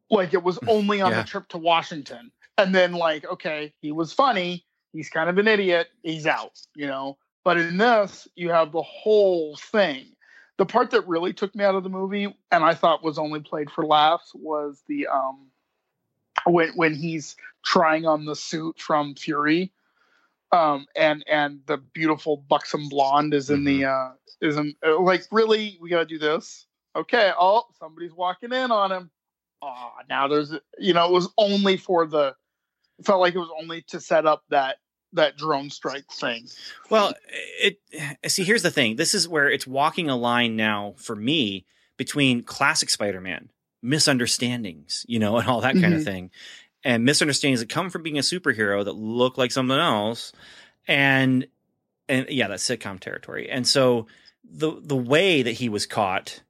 Speaker 3: Like it was only on
Speaker 1: Yeah.
Speaker 3: the trip to Washington, and then like okay, he was funny, he's kind of an idiot. He's out, you know. But in this, you have the whole thing. The part that really took me out of the movie, and I thought was only played for laughs, was the um when when he's trying on the suit from Fury, um, and and the beautiful buxom blonde is in the uh is in uh, like really we got to do this. Okay, oh somebody's walking in on him. Oh, now there's you know it was only for the it felt like it was only to set up that that drone strike thing.
Speaker 1: Well, it see here's the thing. This is where it's walking a line now for me between classic Spider-Man misunderstandings, you know, and all that kind
Speaker 3: Mhm.
Speaker 1: of thing, and misunderstandings that come from being a superhero that look like something else, and and yeah, that's sitcom territory. And so the the way that he was caught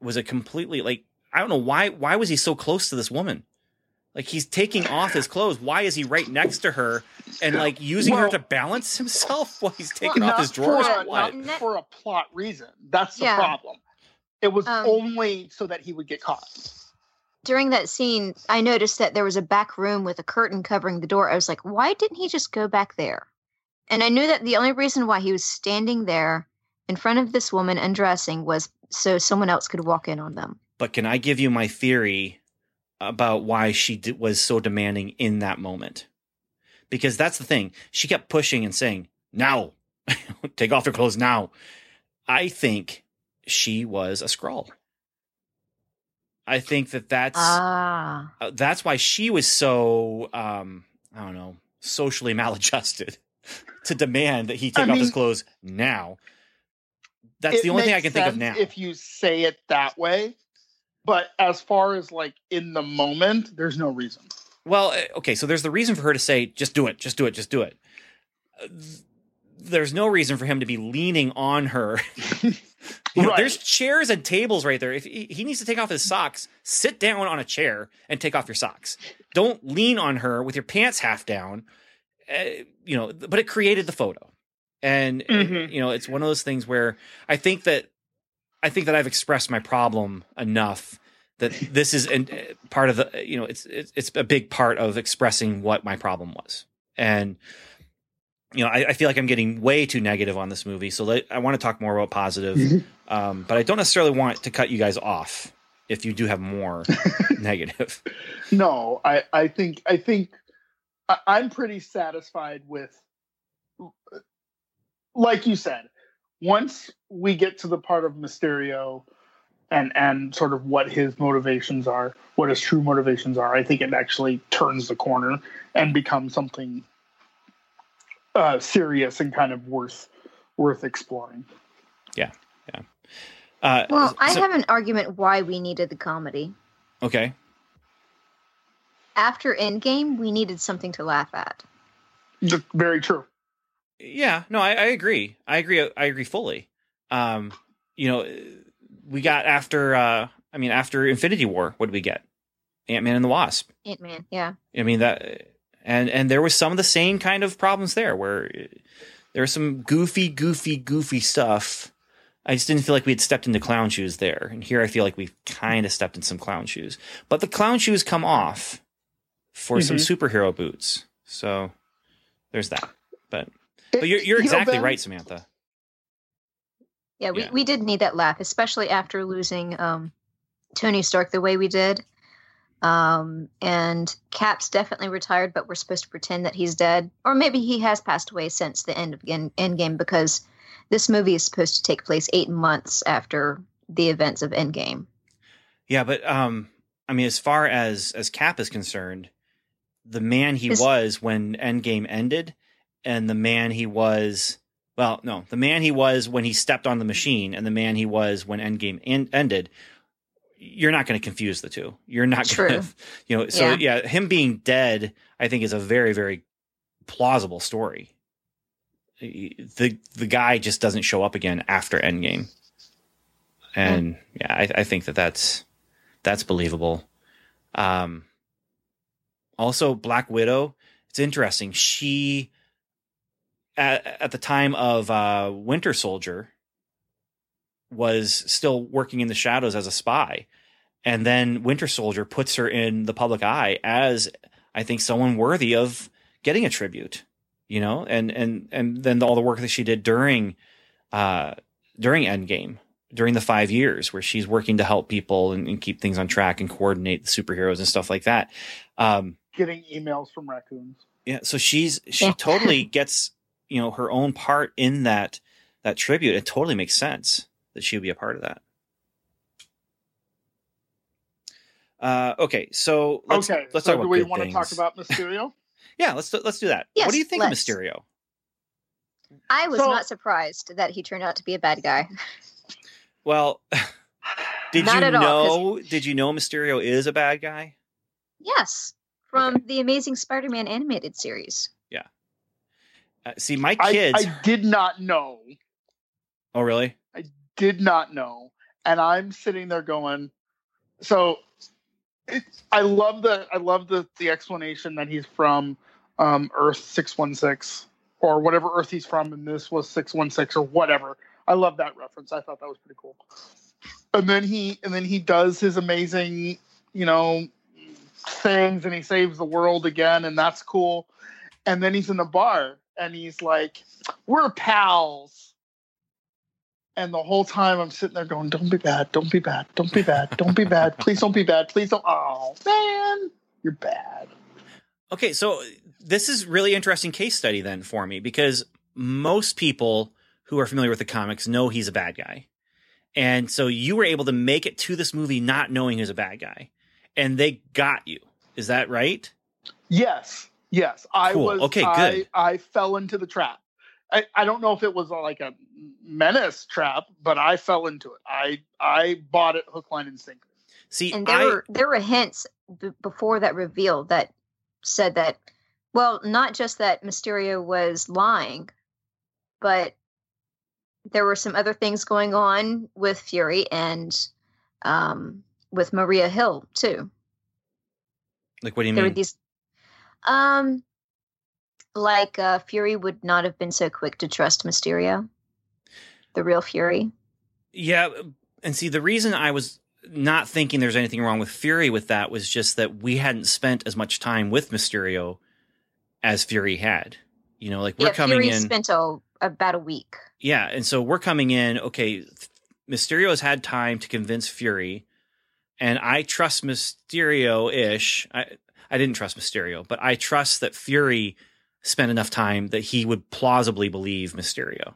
Speaker 1: was a completely like I don't know why why was he so close to this woman? Like he's taking off his clothes. Why is he right next to her and like using her to balance himself while he's taking off his drawers?
Speaker 3: for a,
Speaker 1: what?
Speaker 3: not for a plot reason. That's the
Speaker 4: Yeah.
Speaker 3: problem. It was
Speaker 4: Um,
Speaker 3: only so that he would get caught.
Speaker 4: During that scene, I noticed that there was a back room with a curtain covering the door. I was like, why didn't he just go back there? And I knew that the only reason why he was standing there in front of this woman undressing was so someone else could walk in on them.
Speaker 1: But can I give you my theory about why she was so demanding in that moment? Because that's the thing. She kept pushing and saying, "Now, take off your clothes now." I think she was a Skrull. I think that that's
Speaker 4: Ah.
Speaker 1: uh, that's why she was so um, I don't know socially maladjusted to demand that he take
Speaker 3: I
Speaker 1: off his clothes now. That's the only thing I can think of now.
Speaker 3: If you say it that way, but as far as like in the moment, there's no reason.
Speaker 1: Well, uh, okay, so there's the reason for her to say, just do it, just do it, just do it. Uh, There's no reason for him to be leaning on her. You know,
Speaker 3: Right.
Speaker 1: There's chairs and tables right there. If he, he needs to take off his socks, sit down on a chair and take off your socks. Don't lean on her with your pants half down. Uh, you know, but it created the photo, and uh,
Speaker 3: Mhm.
Speaker 1: you know, it's one of those things where I think that I think that I've expressed my problem enough that this is an, uh, part of the you know it's, it's it's a big part of expressing what my problem was and you know I, I feel like i'm getting way too negative on this movie so let, i want to talk more about positive
Speaker 3: Mhm.
Speaker 1: um, but i don't necessarily want to cut you guys off if you do have more negative
Speaker 3: No, I, I think I think I, I'm pretty satisfied with, like you said, once we get to the part of Mysterio, and and sort of what his motivations are, what his true motivations are. I think it actually turns the corner and becomes something uh, serious and kind of worth worth exploring. Yeah, yeah.
Speaker 1: Uh,
Speaker 4: Well, I
Speaker 1: so-
Speaker 4: have an argument why we needed the comedy.
Speaker 1: okay
Speaker 4: After Endgame, we needed something to laugh at.
Speaker 3: Very true.
Speaker 1: Yeah, no, I, I agree. I agree. I agree fully. Um, you know, we got after. Uh, I mean, after Infinity War, what did we get? Ant Man and the Wasp.
Speaker 4: Ant Man, yeah.
Speaker 1: I mean that, and and there was some of the same kind of problems there, where there was some goofy, goofy, goofy stuff. I just didn't feel like we had stepped into clown shoes there, and here I feel like we've kind of stepped in some clown shoes. But the clown shoes come off for some superhero boots, so there's that. But but you're you're
Speaker 3: You know,
Speaker 1: exactly right, Samantha.
Speaker 4: Yeah, we,
Speaker 1: Yeah.
Speaker 4: we did need that laugh, especially after losing um, Tony Stark the way we did. Um, and Cap's definitely retired, but we're supposed to pretend that he's dead. Or maybe he has passed away since the end of End- Endgame because this movie is supposed to take place eight months after the events of Endgame.
Speaker 1: Yeah, but um, I mean, as far as as Cap is concerned, the man he was when Endgame ended, and the man he was, well, no, the man he was when he stepped on the machine, and the man he was when Endgame en- ended. You're not going to confuse the two. You're not
Speaker 4: True.
Speaker 1: going to, you know. So yeah. him being dead, I think, is a very, very plausible story. The the guy just doesn't show up again after Endgame, and yeah, I, I think that that's that's believable. Um, also, Black Widow. It's interesting. She at, at the time of uh, Winter Soldier was still working in the shadows as a spy, and then Winter Soldier puts her in the public eye as I think someone worthy of getting a tribute. you know, and and and then all the work that she did during uh during Endgame, during the five years where she's working to help people and, and keep things on track and coordinate the superheroes and stuff like that. Um,
Speaker 3: Getting emails from raccoons.
Speaker 1: yeah, so she's she totally gets you know her own part in that that tribute. It totally makes sense that she would be a part of that. Uh, okay, so let's
Speaker 3: okay,
Speaker 1: let's
Speaker 3: so
Speaker 1: talk about
Speaker 3: do we
Speaker 1: good
Speaker 3: want to talk about Mysterio?
Speaker 1: Yeah, let's do, let's do that. what do you think
Speaker 4: let's.
Speaker 1: of Mysterio?
Speaker 4: I was
Speaker 3: So-
Speaker 4: not surprised that he turned out to be a bad guy.
Speaker 1: Well, did
Speaker 4: Not
Speaker 1: you
Speaker 4: at all,
Speaker 1: know? Did you know Mysterio is a bad guy?
Speaker 4: Yes, from the Amazing Spider-Man animated series.
Speaker 1: Uh, see, my
Speaker 3: I,
Speaker 1: kids.
Speaker 3: I did not know.
Speaker 1: oh, really?
Speaker 3: Did not know. And I'm sitting there going, so I love the I love the the explanation that he's from um, Earth six one six or whatever Earth he's from, and this was six one six or whatever. I love that reference. I thought that was pretty cool. And then he and then he does his amazing, you know, things, and he saves the world again, and that's cool. And then he's in the bar, and he's like, "We're pals." And the whole time I'm sitting there going, "Don't be bad, don't be bad, don't be bad, don't be bad, please don't be bad, please don't." Oh man, you're bad.
Speaker 1: Okay, so this is really interesting case study then for me because most people who are familiar with the comics know he's a bad guy. And so you were able to make it to this movie not knowing he's a bad guy. And they got you. Is that right?
Speaker 3: Yes, yes. I
Speaker 1: Cool.
Speaker 3: was
Speaker 1: Okay,
Speaker 3: I,
Speaker 1: good.
Speaker 3: I fell into the trap. I, I don't know if it was like a menace trap, but I fell into it. I I bought it hook, line, and sinker.
Speaker 1: See,
Speaker 4: And there
Speaker 1: I
Speaker 4: were there were hints b- before that reveal that said that, well, not just that Mysterio was lying, but there were some other things going on with Fury and um, with Maria Hill too.
Speaker 1: like what do you
Speaker 4: there were
Speaker 1: mean?
Speaker 4: these, um, like uh, Fury would not have been so quick to trust Mysterio, the real Fury.
Speaker 1: Yeah, and see the reason I was not thinking there's anything wrong with Fury with that was just that we hadn't spent as much time with Mysterio as Fury had. You know, like we're
Speaker 4: yeah,
Speaker 1: coming
Speaker 4: Fury
Speaker 1: in
Speaker 4: spent a, about a week.
Speaker 1: Yeah, and so we're coming in. Okay, Mysterio has had time to convince Fury, and I trust Mysterio ish. I I didn't trust Mysterio, but I trust that Fury spent enough time that he would plausibly believe Mysterio.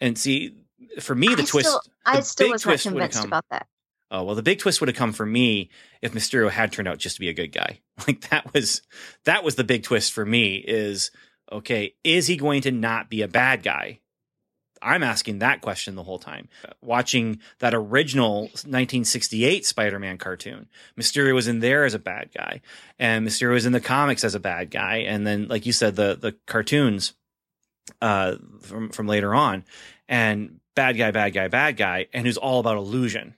Speaker 1: And see, for me, the
Speaker 4: I
Speaker 1: twist.
Speaker 4: Still, I still was not convinced
Speaker 1: come-
Speaker 4: about that.
Speaker 1: Oh well, the big twist would have come for me if Mysterio had turned out just to be a good guy. Like that was that was the big twist for me. Is okay, is he going to not be a bad guy? I'm asking that question the whole time. Watching that original 1968 Spider-Man cartoon, Mysterio was in there as a bad guy, and Mysterio was in the comics as a bad guy, and then, like you said, the the cartoons uh, from from later on, and bad guy, bad guy, bad guy, and who's all about illusion.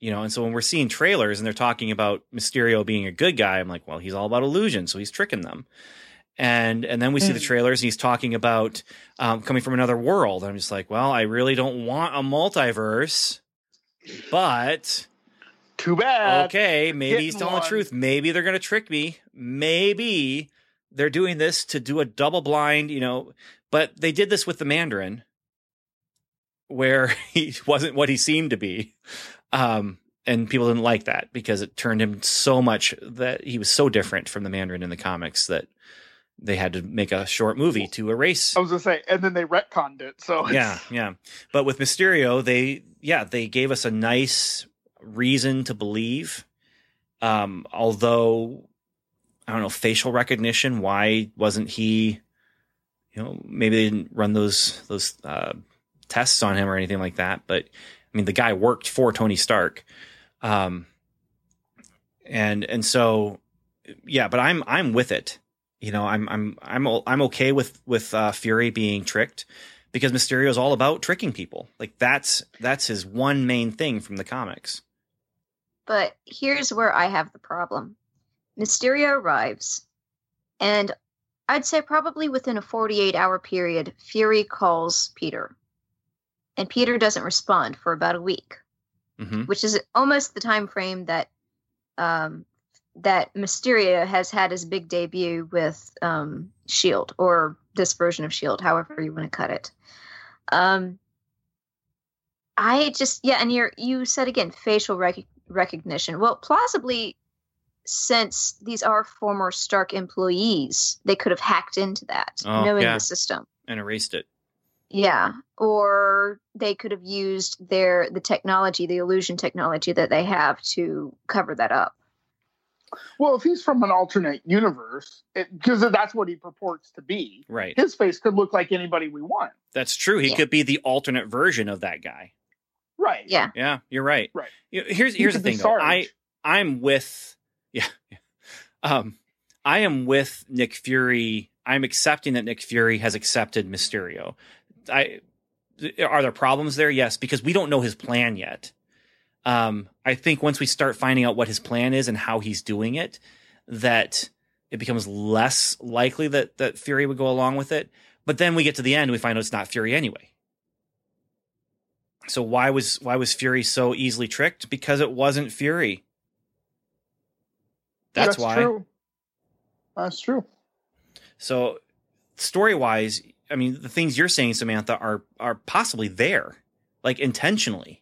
Speaker 1: You know, and so when we're seeing trailers and they're talking about Mysterio being a good guy, I'm like, well, he's all about illusion, so he's tricking them. And and then we see the
Speaker 3: Mm.
Speaker 1: trailers and he's talking about um, coming from another world. I'm just like, well, I really don't want a multiverse, but
Speaker 3: Too bad.
Speaker 1: okay, maybe he's
Speaker 3: getting
Speaker 1: telling the truth. Maybe they're going to trick me. Maybe they're doing this to do a double blind, you know. But they did this with the Mandarin, where he wasn't what he seemed to be, um, and people didn't like that because it turned him so much that he was so different from the Mandarin in the comics that they had to make a short movie to erase
Speaker 3: I was gonna say, and then they retconned it. So it's-
Speaker 1: yeah, yeah. But with Mysterio, they yeah, they gave us a nice reason to believe. Um, although I don't know, facial recognition, why wasn't he you know, maybe they didn't run those those uh, tests on him or anything like that, but I mean the guy worked for Tony Stark. Um and and so yeah, but I'm I'm with it. You know, I'm I'm I'm I'm okay with with uh, Fury being tricked because Mysterio is all about tricking people. Like that's that's his one main thing from the comics.
Speaker 4: But here's where I have the problem. Mysterio arrives, and I'd say probably within a 48 hour period, Fury calls Peter. And Peter doesn't respond for about a week,
Speaker 1: hmm
Speaker 4: which is almost the time frame that um, that Mysterio has had his big debut with um, Shield or this version of Shield, however you want to cut it. Um, I just yeah, and you you said again facial rec- recognition. Well, plausibly, since these are former Stark employees, they could have hacked into that,
Speaker 1: Oh,
Speaker 4: knowing
Speaker 1: yeah.
Speaker 4: the system.
Speaker 1: and erased it.
Speaker 4: Yeah, or they could have used their the technology, the illusion technology that they have to cover that up.
Speaker 3: Well, if he's from an alternate universe, because that's what he purports to be,
Speaker 1: Right.
Speaker 3: his face could look like anybody we want.
Speaker 1: That's true. He
Speaker 4: Yeah.
Speaker 1: could be the alternate version of that guy.
Speaker 3: Right.
Speaker 4: Yeah.
Speaker 1: Yeah, you're right.
Speaker 3: Right.
Speaker 1: You- Here's
Speaker 3: He
Speaker 1: here's the thing though. I I'm with yeah, yeah. Um I am with Nick Fury. I'm accepting that Nick Fury has accepted Mysterio. I are there problems there? Yes, because we don't know his plan yet. Um I think once we start finding out what his plan is and how he's doing it, that it becomes less likely that that Fury would go along with it. But then we get to the end we find out it's not Fury anyway. So why was why was Fury so easily tricked? Because it wasn't Fury. That's, why.
Speaker 3: True. That's true.
Speaker 1: So story wise, I mean, the things you're saying, Samantha, are are possibly there, like intentionally.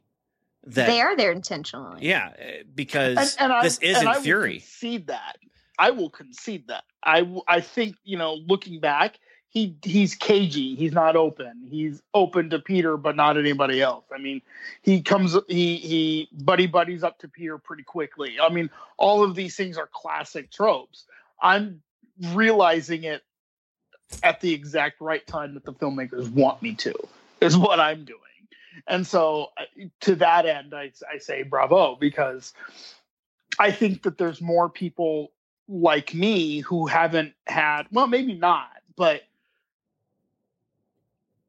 Speaker 1: That
Speaker 4: they are there intentionally.
Speaker 1: yeah, eh, because
Speaker 3: And, and I,
Speaker 1: this
Speaker 3: and
Speaker 1: isn't
Speaker 3: I will
Speaker 1: Fury.
Speaker 3: concede that. I will concede that. I I think you know, looking back, he he's cagey. He's not open. He's open to Peter, but not anybody else. I mean, he comes he he buddy buddies up to Peter pretty quickly. I mean, all of these things are classic tropes. I'm realizing it at the exact right time that the filmmakers want me to. Is what I'm doing. And so, uh, to that end, I, I say bravo because I think that there's more people like me who haven't had, well, maybe not, but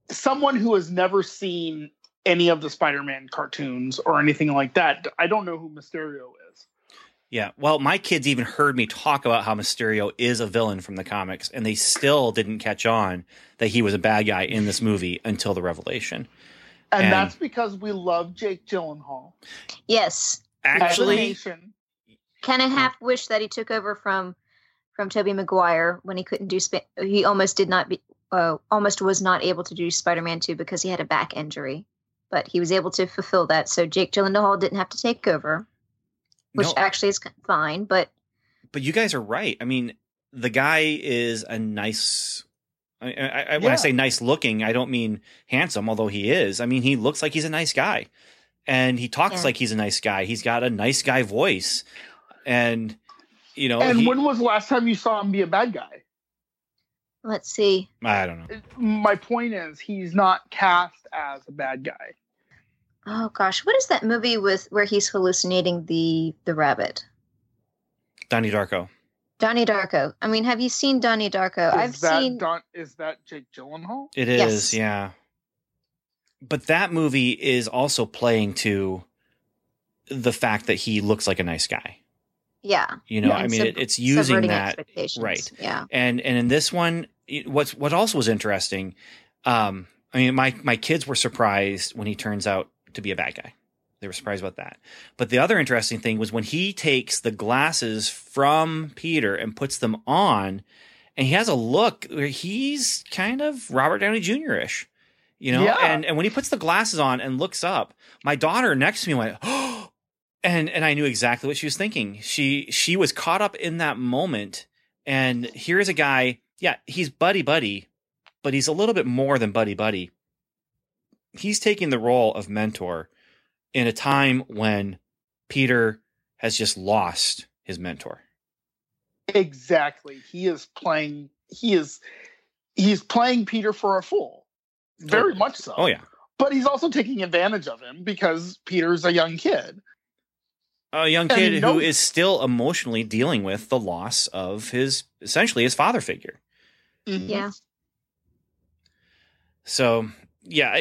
Speaker 3: someone who has never seen any of the Spider Man cartoons or anything like that. I don't know who Mysterio is.
Speaker 1: Yeah. Well, my kids even heard me talk about how Mysterio is a villain from the comics, and they still didn't catch on that he was a bad guy in this movie until the revelation.
Speaker 3: And,
Speaker 1: And-
Speaker 3: that's because we love Jake Gyllenhaal.
Speaker 4: Yes.
Speaker 1: Actually,
Speaker 3: Nation.
Speaker 4: Kind of half wish that he took over from from Tobey Maguire when he couldn't do Sp- he almost did not be uh, almost was not able to do Spider-Man 2 because he had a back injury. But he was able to fulfill that so Jake Gyllenhaal didn't have to take over, which
Speaker 1: no,
Speaker 4: actually is fine, but
Speaker 1: but you guys are right. I mean, the guy is a nice. I, I, I, when I say nice looking, I don't mean handsome, although he is. I mean, he looks like he's a nice guy, and he talks
Speaker 4: Yeah.
Speaker 1: like he's a nice guy. He's got a nice guy voice, and you know,
Speaker 3: And
Speaker 1: he-
Speaker 3: when was the last time you saw him be a bad guy?
Speaker 4: let's see.
Speaker 1: I don't know.
Speaker 3: My point is, he's not cast as a bad guy.
Speaker 4: Oh gosh, what is that movie with where he's hallucinating the the rabbit?
Speaker 1: Donnie Darko.
Speaker 4: Donnie Darko. I mean, have you seen Donnie Darko?
Speaker 3: Is
Speaker 4: I've
Speaker 3: that
Speaker 4: seen
Speaker 3: Don, is that Jake Gyllenhaal?
Speaker 1: It is,
Speaker 4: Yes.
Speaker 1: yeah. But that movie is also playing to the fact that he looks like a nice guy.
Speaker 4: yeah.
Speaker 1: You know,
Speaker 3: Yeah,
Speaker 1: I mean,
Speaker 4: sub-
Speaker 1: it, it's using that
Speaker 4: expectations.
Speaker 1: right.
Speaker 4: Yeah.
Speaker 1: and and in this one it- what's what also was interesting um i mean my my kids were surprised when he turns out to be a bad guy they were surprised about that but the other interesting thing was when he takes the glasses from peter and puts them on and he has a look where he's kind of robert downey jr.ish you know
Speaker 3: Yeah.
Speaker 1: and and when he puts the glasses on and looks up my daughter next to me went oh and and i knew exactly what she was thinking she she was caught up in that moment and here's a guy, yeah, he's buddy buddy, but he's a little bit more than buddy buddy. He's taking the role of mentor in a time when Peter has just lost his mentor.
Speaker 3: Exactly. He is playing. He is. He's playing Peter for a fool. Very
Speaker 1: Totally.
Speaker 3: much so.
Speaker 1: Oh yeah.
Speaker 3: But he's also taking advantage of him because Peter's a young kid.
Speaker 1: A young
Speaker 3: And
Speaker 1: kid
Speaker 3: no-
Speaker 1: who is still emotionally dealing with the loss of his essentially his father figure. Mm-hmm.
Speaker 4: Yeah.
Speaker 1: So yeah,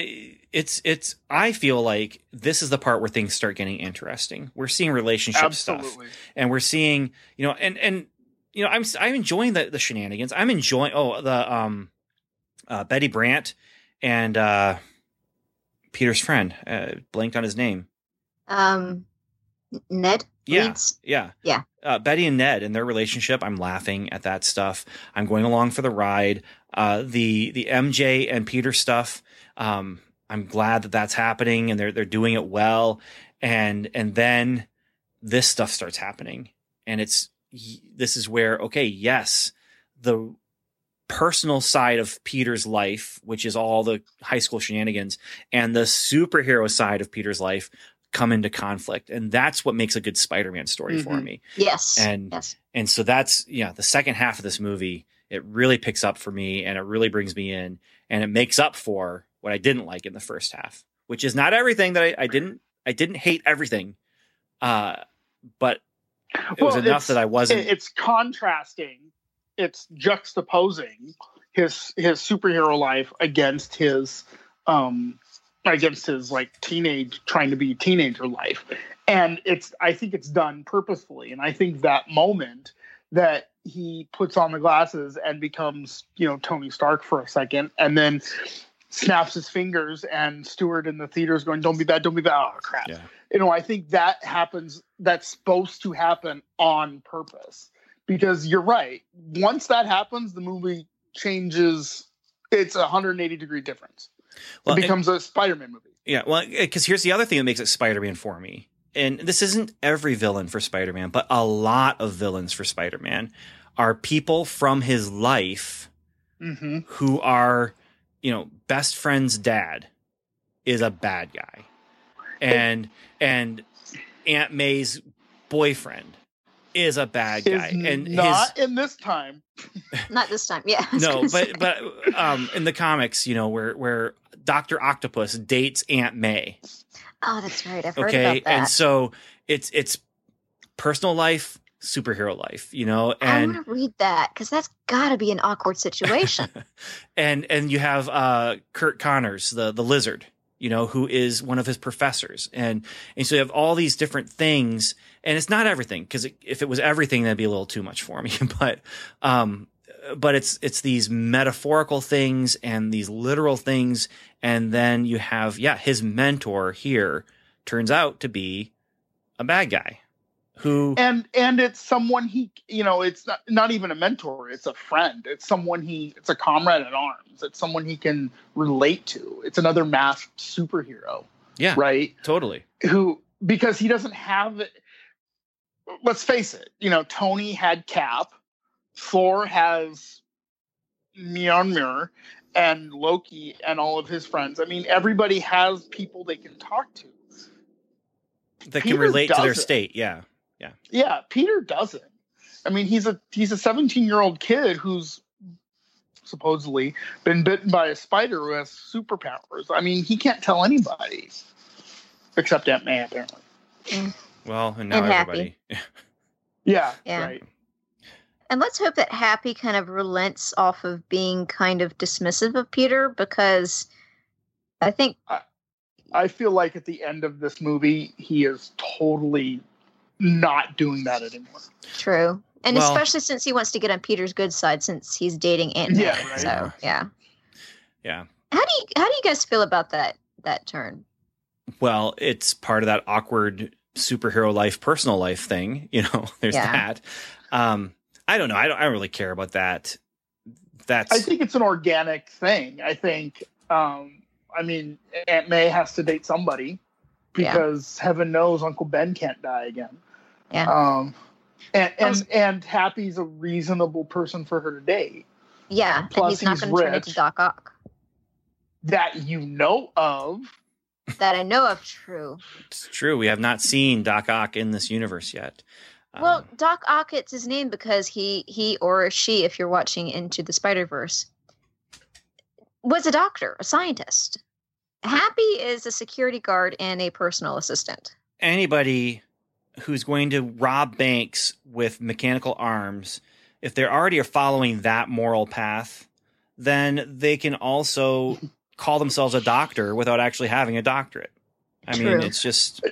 Speaker 1: it's it's. I feel like this is the part where things start getting interesting. We're seeing relationship stuff. And we're seeing you know and and you know i'm i'm enjoying the the shenanigans i'm enjoying oh the um uh betty brant and uh peter's friend uh blanked on his name
Speaker 4: Um, Ned
Speaker 1: Yeah.
Speaker 4: Leeds.
Speaker 1: Yeah.
Speaker 4: Yeah.
Speaker 1: Uh, Betty and Ned and their relationship, I'm laughing at that stuff. I'm going along for the ride. Uh, the the MJ and Peter stuff, um, I'm glad that that's happening and they're they're doing it well. And and then this stuff starts happening, and it's this is where okay, yes, the personal side of Peter's life, which is all the high school shenanigans, and the superhero side of Peter's life come into conflict and that's what makes a good spider-man story for
Speaker 3: Mhm.
Speaker 1: me
Speaker 4: Yes.
Speaker 1: And-
Speaker 4: yes.
Speaker 1: and so that's yeah the second half of this movie it really picks up for me and it really brings me in and it makes up for what i didn't like in the first half which is not everything that i, I didn't i didn't hate everything uh but it was enough that i wasn't
Speaker 3: it's contrasting it's juxtaposing his his superhero life against his um against his like teenage trying to be teenager life. And it's i think it's done purposefully. And i think that moment that he puts on the glasses and becomes you know tony stark for a second and then snaps his fingers and stewart in the theater is going don't be bad don't be bad. Oh crap.
Speaker 1: Yeah.
Speaker 3: you know i think that happens that's supposed to happen on purpose. Because you're right once that happens the movie changes it's a 180 degree difference.
Speaker 1: Well,
Speaker 3: it becomes a spider-man movie.
Speaker 1: Yeah, well, because here's the other thing that makes it Spider-Man for me, and this isn't every villain for Spider-Man, but a lot of villains for Spider-Man are people from his life
Speaker 3: mm-hmm.
Speaker 1: who are, you know, best friend's dad is a bad guy, and and Aunt May's boyfriend is a bad guy,
Speaker 3: is
Speaker 1: and
Speaker 3: not in this time
Speaker 4: Not this time. Yeah.
Speaker 1: No, but
Speaker 4: say.
Speaker 1: but um, in the comics, you know, where where Doctor Octopus dates Aunt May,
Speaker 4: oh, that's right. I've heard
Speaker 1: okay
Speaker 4: about that.
Speaker 1: and so it's it's personal life superhero life you know And I
Speaker 4: want to read that because that's got to be an awkward situation.
Speaker 1: and and you have uh curt connors the the lizard you know who is one of his professors. And and so you have all these different things and it's not everything because if it was everything that'd be a little too much for me. But um but it's it's these metaphorical things and these literal things. And then you have yeah his mentor here turns out to be a bad guy who
Speaker 3: and and it's someone he you know it's not not even a mentor it's a friend it's someone he it's a comrade at arms it's someone he can relate to it's another masked superhero.
Speaker 1: Yeah
Speaker 3: right?
Speaker 1: totally.
Speaker 3: Who because he doesn't have let's face it you know tony had cap thor has mjolnir and loki and all of his friends. I mean everybody has people they can talk to.
Speaker 1: That can
Speaker 3: Peter
Speaker 1: relate to their state yeah
Speaker 3: yeah. Yeah, peter doesn't. I mean he's a he's a 17 year old kid who's supposedly been bitten by a spider who has superpowers. I mean he can't tell anybody except aunt may apparently mm.
Speaker 1: well and now
Speaker 4: And Happy.
Speaker 1: everybody.
Speaker 3: Yeah,
Speaker 4: Yeah.
Speaker 3: right.
Speaker 4: And let's hope that Happy kind of relents off of being kind of dismissive of Peter because I think
Speaker 3: I feel like at the end of this movie, he is totally not doing that anymore.
Speaker 4: true. And
Speaker 1: Well-
Speaker 4: especially since he wants to get on Peter's good side since he's dating Aunt May.
Speaker 3: Yeah, right.
Speaker 4: So yeah.
Speaker 1: yeah
Speaker 4: How do you how do you guys feel about that that turn?
Speaker 1: well it's part of that awkward superhero life personal life thing you know there's
Speaker 4: Yeah.
Speaker 1: that um i don't know i don't i don't really care about that that's
Speaker 3: I think it's an organic thing. I think, um, I mean, Aunt May has to date somebody
Speaker 4: Yeah.
Speaker 3: because heaven knows Uncle Ben can't die again.
Speaker 4: Yeah.
Speaker 3: Um, and
Speaker 4: I was-
Speaker 3: and and Happy's a reasonable person for her to date
Speaker 4: Yeah. and
Speaker 3: Plus
Speaker 4: he's not gonna turn into
Speaker 3: rich.
Speaker 4: Doc Ock.
Speaker 3: that you know of.
Speaker 4: That I know of true.
Speaker 1: it's true we have not seen doc ock in this universe yet
Speaker 4: Well,
Speaker 1: Um,
Speaker 4: Doc Ock it's his name because he he or she, if you're watching Into the Spider Verse, was a doctor, a scientist. Happy is a security guard and a personal assistant.
Speaker 1: anybody who's going to rob banks with mechanical arms, if they're already are following that moral path, then they can also call themselves a doctor without actually having a doctorate. I mean, it's just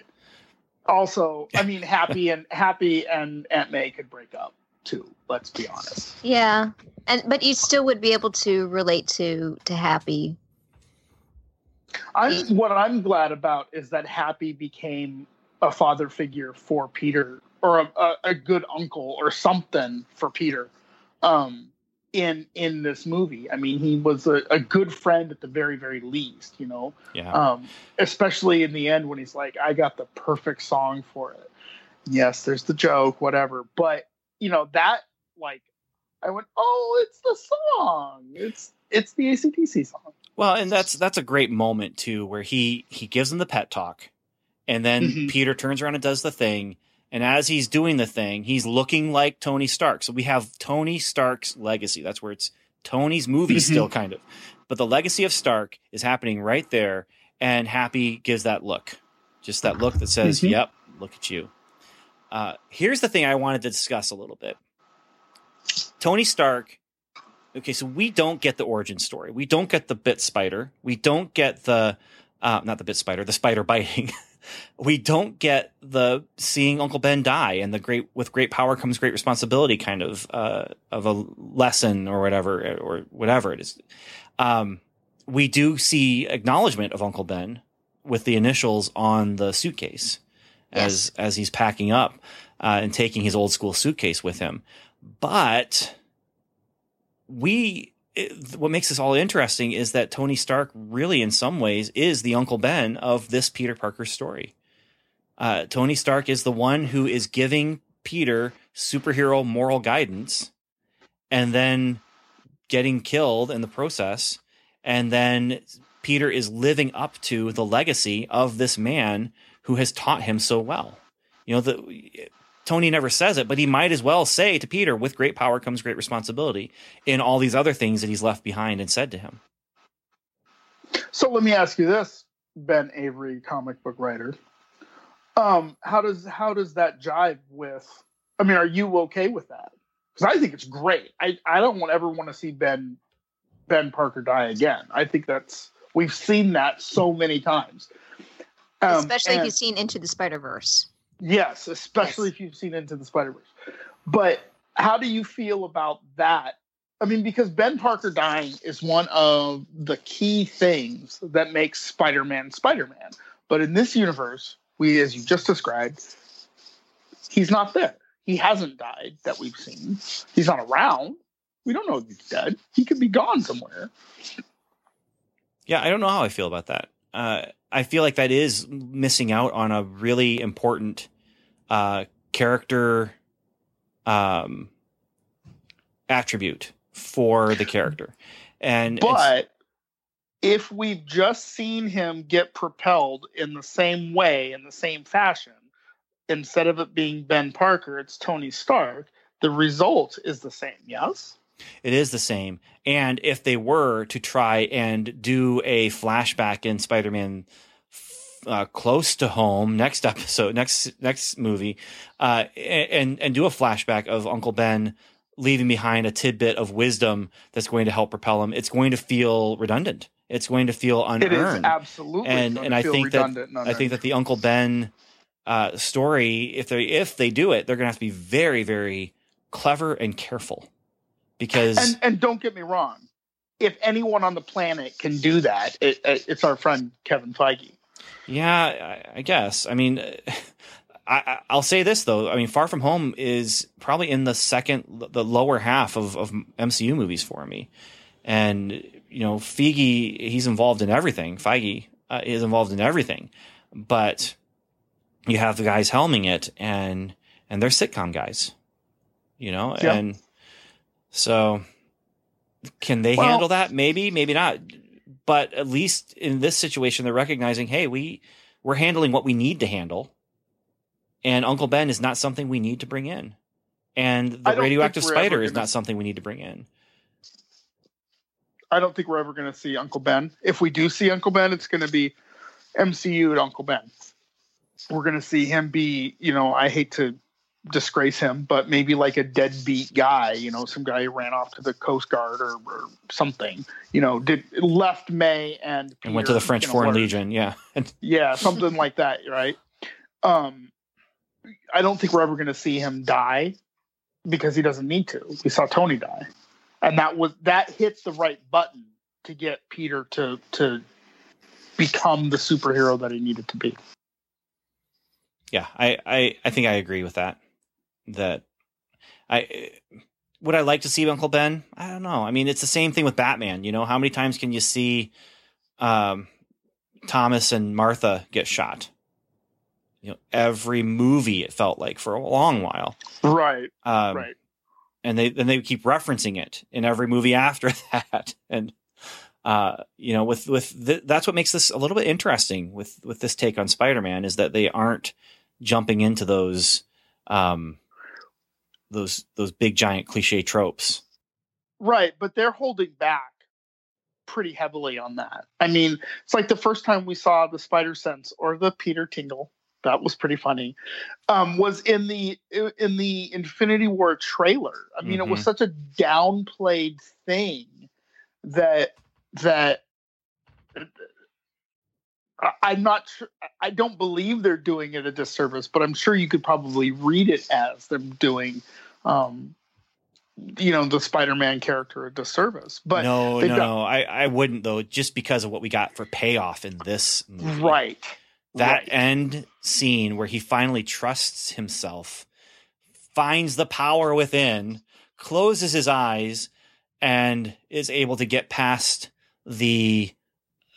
Speaker 3: Also, I mean, Happy and Happy and Aunt May could break up too. Let's be honest.
Speaker 4: Yeah, and but you still would be able to relate to to Happy.
Speaker 3: I'm what I'm glad about is that Happy became a father figure for Peter or a, a, good uncle or something for Peter um, in in this movie. I mean, he was a, a good friend at the very very least, you know.
Speaker 1: Yeah.
Speaker 3: Um, especially in the end when he's like, "I got the perfect song for it." Yes, there's the joke, whatever, but you know that like I went, "Oh, it's the song. It's it's the ACDC song."
Speaker 1: Well, and that's that's a great moment too, where he he gives him the pet talk, and then
Speaker 3: Mhm.
Speaker 1: Peter turns around and does the thing. And as he's doing the thing, he's looking like Tony Stark. So we have Tony Stark's legacy. That's where it's Tony's movie
Speaker 3: Mhm.
Speaker 1: still kind of, but the legacy of Stark is happening right there. And Happy gives that look, just that look that says,
Speaker 3: Mhm.
Speaker 1: "Yep, look at you." Uh, here's the thing I wanted to discuss a little bit. Tony Stark okay, so we don't get the origin story. We don't get the bit spider. We don't get the uh, not the bit spider, the spider biting. we don't get the seeing Uncle Ben die and the great with great power comes great responsibility kind of uh, of a lesson or whatever or whatever it is. Um, we do see acknowledgement of Uncle Ben with the initials on the suitcase as as he's packing up uh, and taking his old school suitcase with him. But we it, what makes this all interesting is that Tony Stark really in some ways is the Uncle Ben of this Peter Parker story. Uh, Tony Stark is the one who is giving Peter superhero moral guidance and then getting killed in the process. And then Peter is living up to the legacy of this man who has taught him so well. You know, the Tony never says it, but he might as well say to Peter, with great power comes great responsibility in all these other things that he's left behind and said to him.
Speaker 3: So let me ask you this, Ben Avery, comic book writer. Um, how does how does that jive with? I mean, are you okay with that? Because I think it's great. I I don't want ever want to see Ben Ben Parker die again. I think that's we've seen that so many times. Um,
Speaker 4: Especially if you've seen Into the Spider Verse.
Speaker 3: Yes, especially
Speaker 4: Yes.
Speaker 3: if you've seen Into the Spider Verse. But how do you feel about that? I mean, because Ben Parker dying is one of the key things that makes Spider Man Spider Man. But in this universe, we, as you just described, he's not there. He hasn't died that we've seen. He's not around. We don't know if he's dead. He could be gone somewhere.
Speaker 1: Yeah, I don't know how I feel about that. Uh, I feel like that is missing out on a really important uh, character um, attribute for the character. And
Speaker 3: But if we've just seen him get propelled in the same way, in the same fashion, instead of it being Ben Parker, it's Tony Stark, the result is the same, yes?
Speaker 1: It is the same. And if they were to try and do a flashback in Spider-Man uh, close to home next episode, next next movie, uh, and and do a flashback of Uncle Ben leaving behind a tidbit of wisdom that's going to help propel him, it's going to feel redundant. It's going to feel
Speaker 3: It is
Speaker 1: unearned.
Speaker 3: absolutely
Speaker 1: And- and I think that- I think that the Uncle Ben uh, story, if they if they do it, they're going to have to be very very clever and careful because
Speaker 3: and and don't get me wrong, if anyone on the planet can do that, it, it, it's our friend Kevin Feige.
Speaker 1: Yeah, I, I guess. I mean, I, I- I'll say this though. I mean, Far From Home is probably in the second, the lower half of, of MCU movies for me. And you know, Feige, he's involved in everything. Feige uh, is involved in everything, but you have the guys helming it, and and they're sitcom guys. You know,
Speaker 3: Yeah.
Speaker 1: and so can they
Speaker 3: Well-
Speaker 1: handle that? Maybe, maybe not. But at least in this situation, they're recognizing, hey, we we're handling what we need to handle, and Uncle Ben is not something we need to bring in, and the radioactive
Speaker 3: think we're ever
Speaker 1: spider is not something we need to bring in.
Speaker 3: I don't think we're ever going to see Uncle Ben. If we do see Uncle Ben, it's going to be MCU Uncle Ben. We're going to see him be, you know, I hate to disgrace him, but maybe like a deadbeat guy, you know, some guy who ran off to the Coast Guard or, or something, you know, did left May and
Speaker 1: And went to the French
Speaker 3: you know,
Speaker 1: Foreign
Speaker 3: whatever.
Speaker 1: Legion, yeah.
Speaker 3: Yeah, something like that, right? Um, I don't think we're ever going to see him die because he doesn't need to. We saw Tony die, and that was that hit the right button to get Peter to to become the superhero that he needed to be.
Speaker 1: Yeah, I, I, I think I agree with that. That I would I like to see Uncle Ben? I don't know. I mean, it's the same thing with Batman. You know, how many times can you see um, Thomas and Martha get shot? You know, every movie it felt like for a long while.
Speaker 3: Right.
Speaker 1: Um,
Speaker 3: right.
Speaker 1: and they and they keep referencing it in every movie after that and uh you know with with th- that's what makes this a little bit interesting with with this take on spider-man is that they aren't jumping into those um those those big giant cliche tropes
Speaker 3: Right, but they're holding back pretty heavily on that. I mean, it's like the first time we saw the Spider Sense or the Peter Tingle. That was pretty funny. Um, was in the in the Infinity War trailer. I mean, it was
Speaker 1: Mhm.
Speaker 3: such a downplayed thing that that I'm not sure. I don't believe they're doing it a disservice, but I'm sure you could probably read it as them doing, um, you know, the Spider-Man character a disservice. But
Speaker 1: no no no I, I wouldn't though just because of what we got for payoff in this movie.
Speaker 3: right,
Speaker 1: that
Speaker 3: right.
Speaker 1: end scene where he finally trusts himself, finds the power within, closes his eyes, and is able to get past the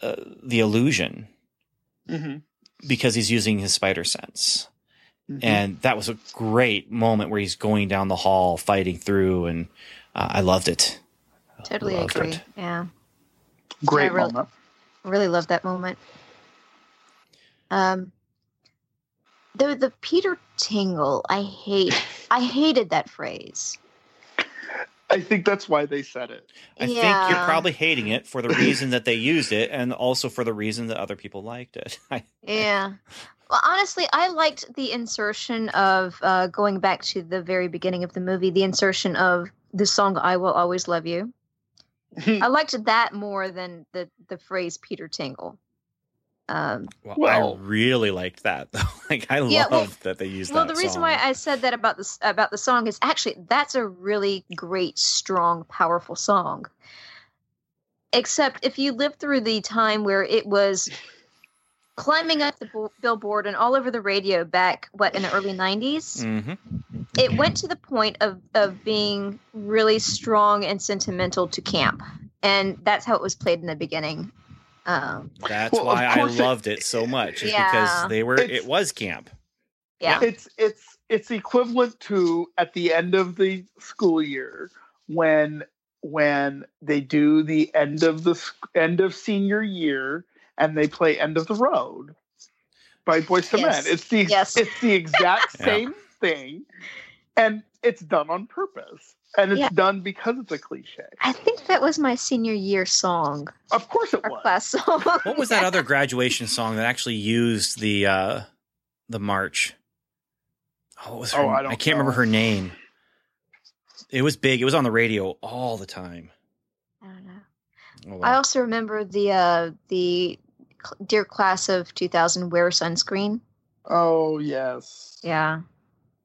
Speaker 1: uh, the illusion
Speaker 3: Mhm,
Speaker 1: because he's using his spider sense.
Speaker 3: mhm.
Speaker 1: And that was a great moment where he's going down the hall, fighting through, and uh, I loved it.
Speaker 4: Totally
Speaker 1: Loved
Speaker 4: agree.
Speaker 1: it.
Speaker 4: Yeah.
Speaker 3: great
Speaker 4: I really-
Speaker 3: moment.
Speaker 4: really love that moment. Um, the the Peter Tingle, I hate. I hated that phrase.
Speaker 3: I think that's why they said it.
Speaker 1: I think you're probably hating it for the reason that they used it, and also for the reason that other people liked it.
Speaker 4: Yeah. Well, honestly, I liked the insertion of uh, going back to the very beginning of the movie. The insertion of the song "I Will Always Love You." I liked that more than the the phrase "Peter Tingle." Um,
Speaker 1: well,
Speaker 3: Well-
Speaker 1: I really liked that though. Like I
Speaker 4: Yeah,
Speaker 1: loved
Speaker 4: well-
Speaker 1: that they used
Speaker 4: well,
Speaker 1: that.
Speaker 4: the reason
Speaker 1: song.
Speaker 4: why I said that about this about the song is actually that's a really great, strong, powerful song. Except if you lived through the time where it was climbing up the bo- billboard and all over the radio back what in the early 90s
Speaker 1: Mhm.
Speaker 4: it went to the point of of being really strong and sentimental to camp and that's how it was played in the beginning um
Speaker 1: That's
Speaker 3: Well,
Speaker 1: why I
Speaker 3: course it-
Speaker 1: loved it so much. Is
Speaker 4: Yeah.
Speaker 1: because they were.
Speaker 3: It's-
Speaker 1: it was camp.
Speaker 4: yeah
Speaker 3: It's it's it's equivalent to at the end of the school year when when they do the end of the end of senior year and they play End of the Road by Boyz II
Speaker 4: Yes.
Speaker 3: Men. It's the
Speaker 4: Yes.
Speaker 3: it's the exact
Speaker 1: Yeah.
Speaker 3: same thing, and it's done on purpose, and it's
Speaker 4: Yeah.
Speaker 3: done because it's a cliche.
Speaker 4: i think that was my senior year song
Speaker 3: Of course, it
Speaker 4: our
Speaker 3: was.
Speaker 4: class song
Speaker 1: What was that other graduation song that actually used the uh the march? Oh, what was her,
Speaker 3: Oh, I
Speaker 1: I,
Speaker 3: don't
Speaker 1: can't remember her name. It was big. It was on the radio all the time.
Speaker 4: I don't know.
Speaker 1: Oh,
Speaker 4: I also remember the uh, the dear class of 2000 wear sunscreen.
Speaker 3: Oh yes.
Speaker 4: Yeah,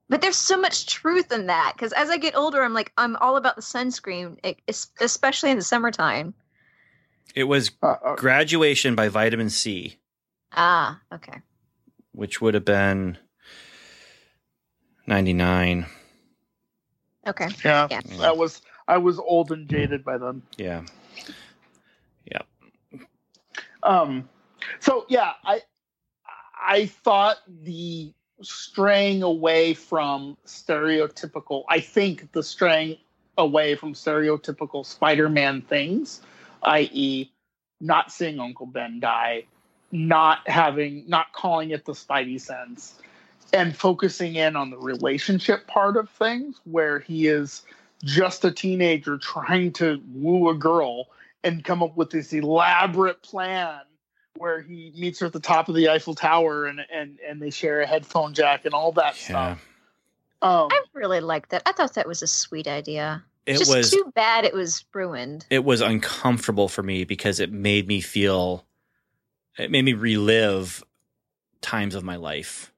Speaker 4: but there's so much truth in that because as I get older, I'm like I'm all about the sunscreen, especially in the summertime.
Speaker 1: It was
Speaker 3: Uh, uh,
Speaker 1: graduation by Vitamin C,
Speaker 4: Ah, okay.
Speaker 1: which would have been ninety nine.
Speaker 4: Okay.
Speaker 3: yeah,
Speaker 4: Yeah.
Speaker 3: that was. I was old and jaded by then.
Speaker 1: Yeah. Yep.
Speaker 3: Um, so yeah, I I thought the straying away from stereotypical. I think the straying away from stereotypical Spider-Man things, i.e., not seeing Uncle Ben die, not having, not calling it the Spidey sense, and focusing in on the relationship part of things, where he is just a teenager trying to woo a girl and come up with this elaborate plan where he meets her at the top of the Eiffel Tower and and and they share a headphone jack and all that
Speaker 1: Yeah.
Speaker 3: stuff. Um,
Speaker 4: I really liked that. I thought that was a sweet idea.
Speaker 1: It
Speaker 4: Just
Speaker 1: was
Speaker 4: too bad it was ruined.
Speaker 1: it was uncomfortable for me because it made me feel it made me relive times of my life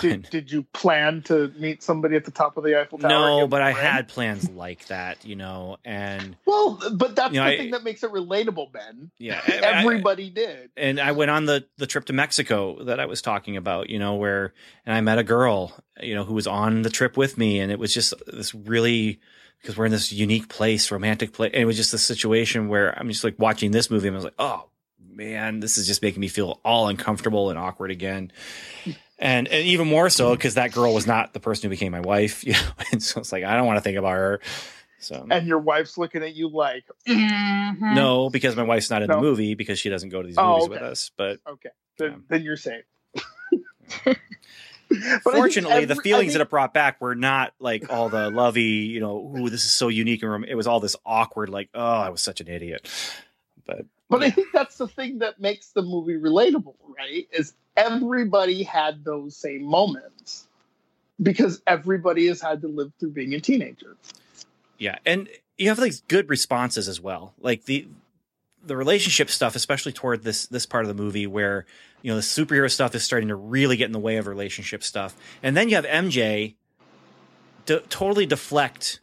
Speaker 3: Did, did you plan to meet somebody at the top of the Eiffel Tower?
Speaker 1: no, but I had plans like that, you know, and
Speaker 3: Well, but that's
Speaker 1: You know,
Speaker 3: the
Speaker 1: I-
Speaker 3: thing that makes it relatable, Ben.
Speaker 1: yeah, I- I-
Speaker 3: Everybody did.
Speaker 1: and I went on the the trip to Mexico that I was talking about, you know, where and I met a girl, you know, who was on the trip with me, and it was just this really because we're in this unique place, romantic place, and it was just a situation where I'm just like watching this movie, and I was like, oh man, this is just making me feel all uncomfortable and awkward again. And, and even more so because that girl was not the person who became my wife, you know, and so it's like I don't want to think about her. So
Speaker 3: And your wife's looking at you like, "Mhm."
Speaker 1: no, because my wife's not in
Speaker 3: No.
Speaker 1: the movie because she doesn't go to these
Speaker 3: Oh,
Speaker 1: movies
Speaker 3: okay.
Speaker 1: with us. But
Speaker 3: Okay, then,
Speaker 1: Yeah.
Speaker 3: then you're safe. But I think
Speaker 1: fortunately, the feelings
Speaker 3: I
Speaker 1: that it brought back were not like all the lovey, you know, ooh, this is so unique and rom-" it was all this awkward, like, oh, I was such an idiot. But
Speaker 3: But I think that's the thing that makes the movie relatable, right? Is everybody had those same moments because everybody has had to live through being a teenager.
Speaker 1: yeah, and you have like good responses as well, like the the relationship stuff, especially toward this this part of the movie where you know the superhero stuff is starting to really get in the way of relationship stuff, and then you have MJ to totally deflect,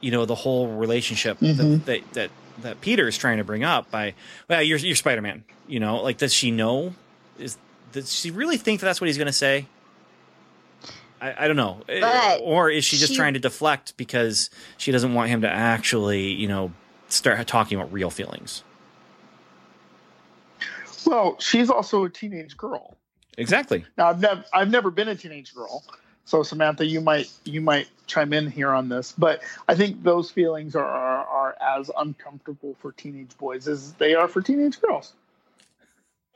Speaker 1: you know, the whole relationship
Speaker 3: Mhm.
Speaker 1: that, that that that Peter is trying to bring up by, well, you're you're Spider Man, you know, like does she know? Is does she really think that that's what he's going to say? I, I don't know, Eh,
Speaker 4: But
Speaker 1: or is she just
Speaker 4: she-
Speaker 1: trying to deflect because she doesn't want him to actually, you know, start talking about real feelings?
Speaker 3: Well, she's also a teenage girl.
Speaker 1: Exactly.
Speaker 3: Now, I've never I've never been a teenage girl, so Samantha, you might you might chime in here on this, but I think those feelings are are, are as uncomfortable for teenage boys as they are for teenage girls.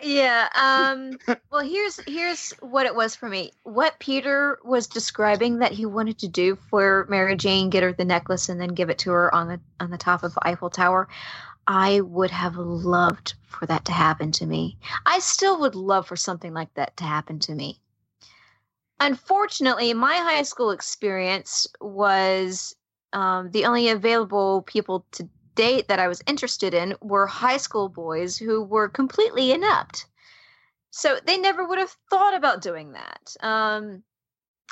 Speaker 4: Yeah. Um well here's here's what it was for me. What Peter was describing that he wanted to do for Mary Jane, get her the necklace and then give it to her on the on the top of Eiffel Tower. I would have loved for that to happen to me. I still would love for something like that to happen to me. Unfortunately, my high school experience was um, the only available people to date that I was interested in were high school boys who were completely inept. So they never would have thought about doing that. Um,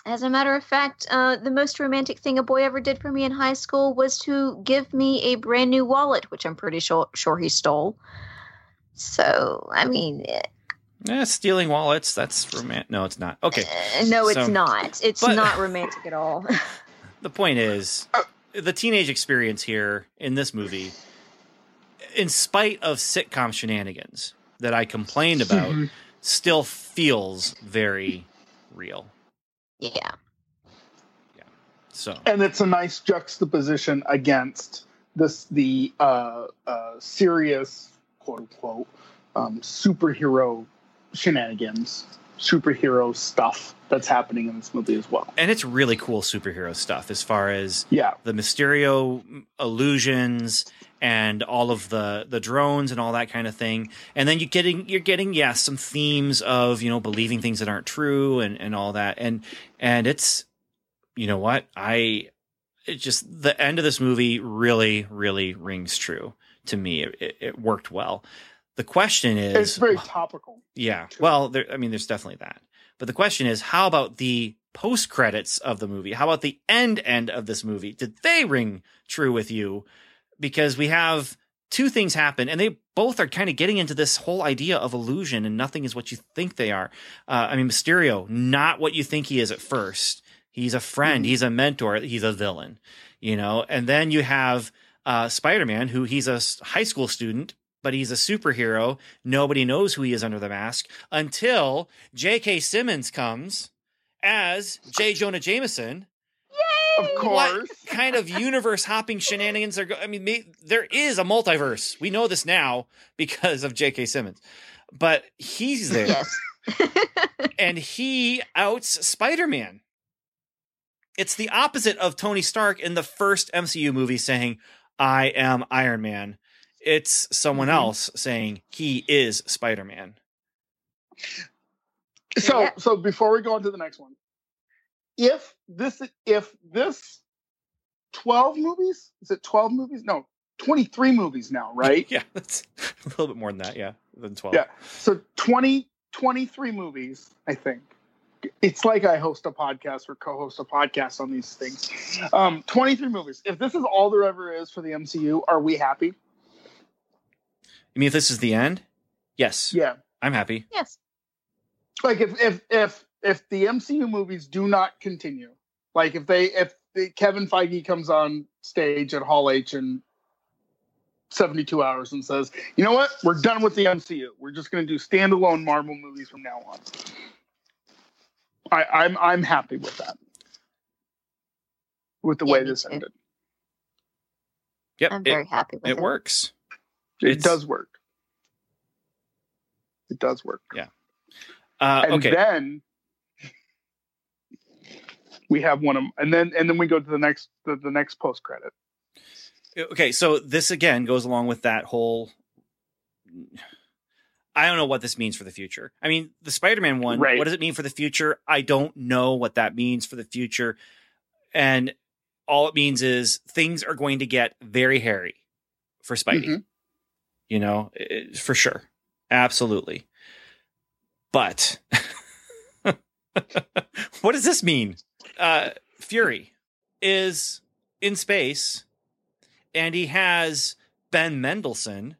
Speaker 4: as a matter of fact, uh, the most romantic thing a boy ever did for me in high school was to give me a brand new wallet, which I'm pretty sure, sure he stole. So, I mean, eh,
Speaker 1: Yeah, stealing wallets. That's romantic. No, it's not. Okay.
Speaker 4: uh, no, it's
Speaker 1: So-
Speaker 4: not. It's
Speaker 1: but-
Speaker 4: not romantic at all.
Speaker 1: The point is, the teenage experience here in this movie, in spite of sitcom shenanigans that I complained about,
Speaker 3: Mhm.
Speaker 1: still feels very real.
Speaker 4: Yeah. Yeah.
Speaker 1: So,
Speaker 3: and it's a nice juxtaposition against this the uh, uh, serious quote unquote um, superhero shenanigans, superhero stuff that's happening in this movie as well.
Speaker 1: and it's really cool superhero stuff as far as
Speaker 3: Yeah,
Speaker 1: the Mysterio illusions and all of the the drones and all that kind of thing. And then you're getting you're getting yeah some themes of you know believing things that aren't true and and all that. And and it's you know what I it just the end of this movie really really rings true to me. It, it, it worked well. The question is
Speaker 3: it's very topical.
Speaker 1: yeah. Well, there, I mean, there's definitely that. But the question is, how about the post credits of the movie? How about the end end of this movie? Did they ring true with you? Because we have two things happen, and they both are kind of getting into this whole idea of illusion, and nothing is what you think they are. Uh, I mean, Mysterio, not what you think he is at first. He's a friend. He's a mentor. He's a villain, you know. And then you have uh, Spider Man, who he's a high school student, but he's a superhero. Nobody knows who he is under the mask until J.K. Simmons comes as J. Jonah Jameson. Yay!
Speaker 3: Of course.
Speaker 1: What
Speaker 3: course,
Speaker 1: kind of universe hopping shenanigans are? Go- I mean, may- there is a multiverse. We know this now because of J.K. Simmons, but he's there
Speaker 4: Yes.
Speaker 1: and he outs Spider Man. It's the opposite of Tony Stark in the first MCU movie saying, I am Iron Man. It's someone
Speaker 3: Mhm.
Speaker 1: else saying he is Spider Man.
Speaker 3: so
Speaker 4: Yeah.
Speaker 3: so before we go on to the next one, if this if this twelve movies is it twelve movies? No, twenty three movies now, right?
Speaker 1: Yeah, that's a little bit more than that. Yeah, than 12.
Speaker 3: Yeah. So 20, 23 movies, I think. it's like I host a podcast or co-host a podcast on these things. Um, 23 movies. If this is all there ever is for the MCU, are we happy?
Speaker 1: You mean if this is the end? Yes.
Speaker 3: Yeah.
Speaker 1: I'm happy.
Speaker 4: Yes.
Speaker 3: Like if if if if the MCU movies do not continue, like if they if the, Kevin Feige comes on stage at Hall H in 72 hours and says, "You know what? We're done with the MCU. We're just going to do standalone Marvel movies from now on." I, I'm I'm happy with that. With the
Speaker 4: Yeah,
Speaker 3: way this
Speaker 4: too.
Speaker 3: ended,
Speaker 1: Yep.
Speaker 4: I'm
Speaker 1: it,
Speaker 4: very happy with it.
Speaker 1: it works.
Speaker 3: It
Speaker 1: It's-
Speaker 3: does work. It does work.
Speaker 1: Yeah. Uh,
Speaker 3: and
Speaker 1: okay.
Speaker 3: then we have one of and then and then we go to the next the, the next post credit
Speaker 1: okay so this again goes along with that whole i don't know what this means for the future i mean the spider-man one
Speaker 3: Right.
Speaker 1: what does it mean for the future i don't know what that means for the future and all it means is things are going to get very hairy for spidey
Speaker 3: Mhm.
Speaker 1: You know it- for sure absolutely but what does this mean uh fury is in space and he has Ben Mendelsohn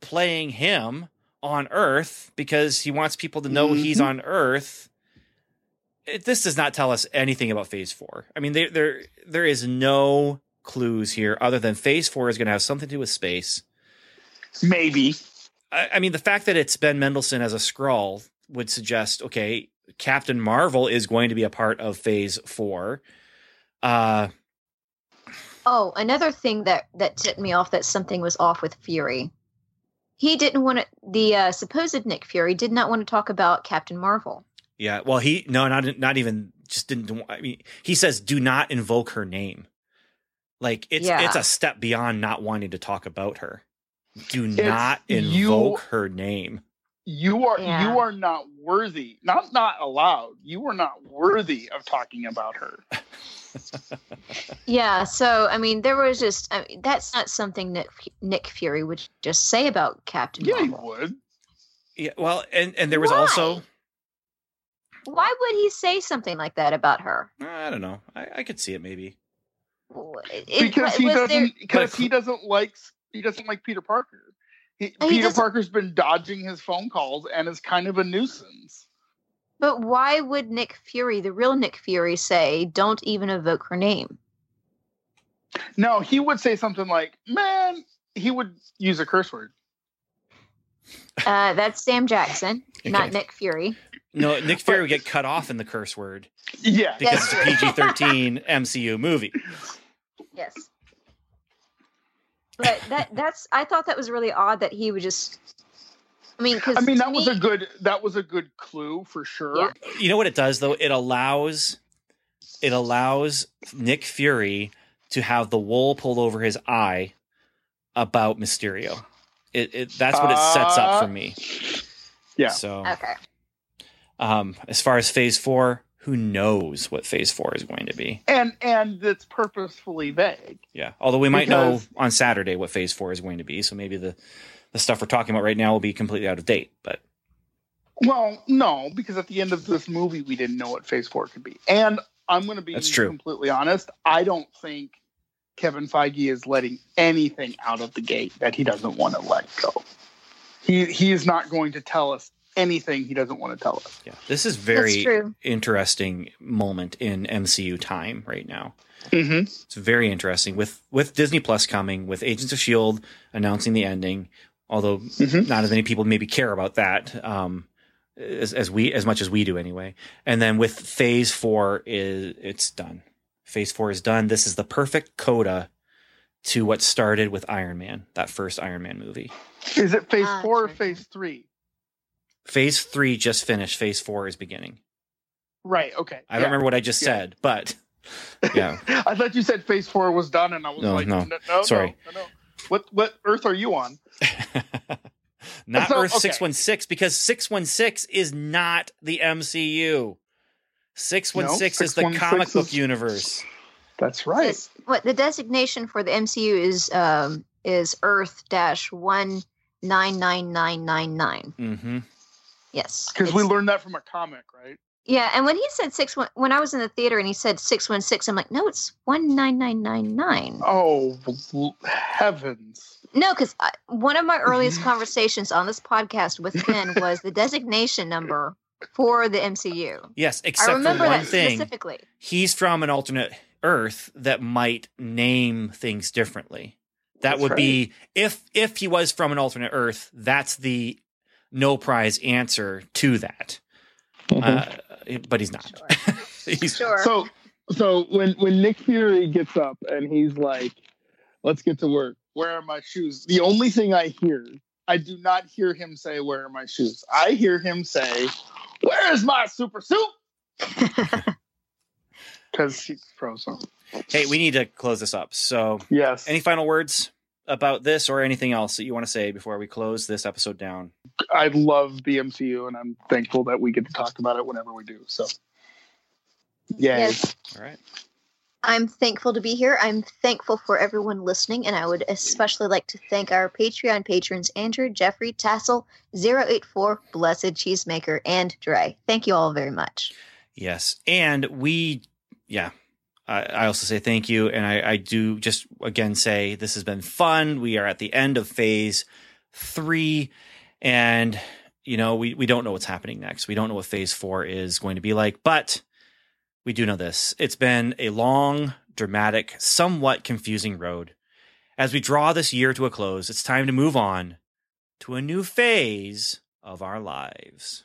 Speaker 1: playing him on Earth because he wants people to know he's
Speaker 3: Mhm.
Speaker 1: on Earth. It, this does not tell us anything about Phase Four. I mean, there there there is no clues here other than Phase Four is going to have something to do with space.
Speaker 3: Maybe
Speaker 1: I, I mean, the fact that it's Ben Mendelsohn as a Skrull would suggest okay, Captain Marvel is going to be a part of Phase Four. Uh,
Speaker 4: Oh, another thing that that tipped me off that something was off with Fury. He didn't want to. The uh, supposed Nick Fury did not want to talk about Captain Marvel.
Speaker 1: Yeah, well, he no, not not even just didn't. I mean, he says, "Do not invoke her name." Like it's
Speaker 4: Yeah.
Speaker 1: it's a step beyond not wanting to talk about her. Do
Speaker 3: It's
Speaker 1: not invoke
Speaker 3: you-
Speaker 1: her name.
Speaker 3: you are
Speaker 4: Yeah.
Speaker 3: you are not worthy not not allowed you are not worthy of talking about her
Speaker 4: Yeah, so I mean, there was just I mean, that's not something Nick Nick Fury would just say about Captain
Speaker 3: yeah you
Speaker 4: Marvel.
Speaker 3: would
Speaker 1: Yeah, well, and and there was
Speaker 4: Why?
Speaker 1: also
Speaker 4: Why would he say something like that about her?
Speaker 1: I don't know. I, I could see it maybe.
Speaker 4: It-
Speaker 3: because he doesn't because he doesn't like he doesn't like peter parker he,
Speaker 4: Oh, he
Speaker 3: peter
Speaker 4: doesn't-
Speaker 3: parker's been dodging his phone calls and is kind of a nuisance
Speaker 4: but why would Nick Fury, the real Nick Fury, say, "Don't even evoke her name"?
Speaker 3: no he would say something like man he would use a curse word
Speaker 4: Uh, that's Sam Jackson, not Nick Fury.
Speaker 1: No, Nick Fury would get cut off in the curse word
Speaker 3: yeah
Speaker 1: because
Speaker 4: Yes.
Speaker 1: it's a PG thirteen MCU movie.
Speaker 4: Yes. But that that's I thought that was really odd that he would just I mean cuz
Speaker 3: i mean that was a good that was a good clue for sure
Speaker 4: Yeah.
Speaker 1: You know what it does though? It allows it allows Nick Fury to have the wool pulled over his eye about Mysterio. It, it that's what it sets up for
Speaker 3: Uh,
Speaker 1: me.
Speaker 3: Yeah.
Speaker 1: So
Speaker 4: Okay.
Speaker 1: um as far as phase four, who knows what phase four is going to be.
Speaker 3: and and it's purposefully vague
Speaker 1: Yeah. Although we might know on Saturday what phase four is going to be. So maybe the the stuff we're talking about right now will be completely out of date. But
Speaker 3: Well, no, because at the end of this movie, we didn't know what Phase Four could be. And I'm going to be
Speaker 1: That's true.
Speaker 3: completely honest. I don't think Kevin Feige is letting anything out of the gate that he doesn't want to let go. He he is not going to tell us anything he doesn't want to tell us.
Speaker 1: yeah, this is very interesting moment in MCU time right now.
Speaker 3: Mm-hmm.
Speaker 1: It's very interesting with with Disney Plus coming, with Agents of Shield announcing the ending. Although
Speaker 3: Mhm.
Speaker 1: not as many people maybe care about that, um, as, as we as much as we do anyway. And then with Phase Four is it's done. Phase Four is done. This is the perfect coda to what started with Iron Man, that first Iron Man movie.
Speaker 3: Is it Phase
Speaker 4: Ah,
Speaker 3: Four or. Phase Three?
Speaker 1: Phase Three just finished. Phase Four is beginning.
Speaker 3: Right. Okay.
Speaker 1: I don't remember what I just
Speaker 3: Yeah.
Speaker 1: said, but yeah.
Speaker 3: I thought you said Phase Four was done, and I was
Speaker 1: No,
Speaker 3: like,
Speaker 1: no.
Speaker 3: no, no,
Speaker 1: Sorry.
Speaker 3: no, no, no. What what Earth are you on?
Speaker 1: not
Speaker 3: So,
Speaker 1: Earth
Speaker 3: okay.
Speaker 1: 616 because 616 is not the MCU. 616 is the
Speaker 3: 616
Speaker 1: comic book
Speaker 3: is-
Speaker 1: universe.
Speaker 3: That's right.
Speaker 4: Yes. What the designation for the MCU is um is Earth dash one nine nine nine nine nine. Yes.
Speaker 3: Because we learned that from a comic, right?
Speaker 4: Yeah, and when he said six one, when I was in the theater and he said six one six, I'm like, no, it's one nine nine nine nine.
Speaker 3: Oh heavens!
Speaker 4: No, because one of my earliest conversations on this podcast with Ben was the designation number for the MCU.
Speaker 1: Yes,
Speaker 4: I
Speaker 1: except for
Speaker 4: remember
Speaker 1: one
Speaker 4: that
Speaker 1: thing.
Speaker 4: specifically.
Speaker 1: He's from an alternate Earth that might name things differently. That
Speaker 3: That's
Speaker 1: would be if if he was from an alternate Earth. That's the no prize answer to that. Uh, but he's not. he's
Speaker 4: Sure.
Speaker 3: So so when when Nick Fury gets up and he's like, "Let's get to work. Where are my shoes?" The only thing I hear, I do not hear him say, "Where are my shoes?" I hear him say, "Where is my super suit?" Because he's frozen.
Speaker 1: hey, we need to close this up. So,
Speaker 3: Yes.
Speaker 1: any final words about this or anything else that you want to say before we close this episode down?
Speaker 3: I love the MCU, and I'm thankful that we get to talk about it whenever we do. So, yay!
Speaker 4: Yes.
Speaker 1: All right.
Speaker 4: I'm thankful to be here. I'm thankful for everyone listening, and I would especially like to thank our Patreon patrons Andrew, Jeffrey, Tassel, 084, Blessed Cheesemaker, and Dre. Thank you all very much.
Speaker 1: Yes. And we, yeah, I, also say thank you. And I, I do just again say this has been fun. We are at the end of phase three. And, you know, we, we don't know what's happening next. We don't know what phase four is going to be like, but we do know this. It's been a long, dramatic, somewhat confusing road. As we draw this year to a close, it's time to move on to a new phase of our lives.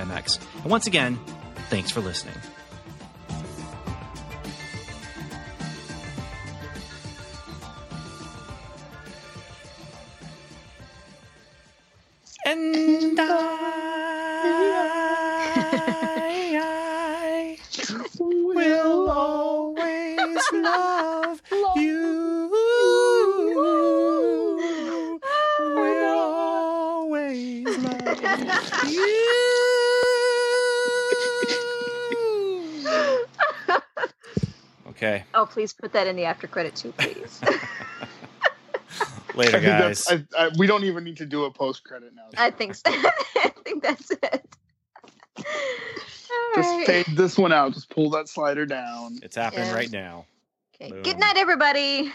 Speaker 1: And once again, thanks for listening. And I, I will always love you. Will always love you. Okay,
Speaker 4: Oh, please put that in the after credit too, please.
Speaker 1: later,
Speaker 3: I
Speaker 1: guys.
Speaker 3: I, I, we don't even need to do a post credit now.
Speaker 4: I think so. I think that's it. All
Speaker 3: Just
Speaker 4: right.
Speaker 3: fade this one out. Just pull that slider down.
Speaker 1: It's happening
Speaker 4: Yeah.
Speaker 1: right now.
Speaker 4: Okay.
Speaker 1: Boom.
Speaker 4: Good night, everybody.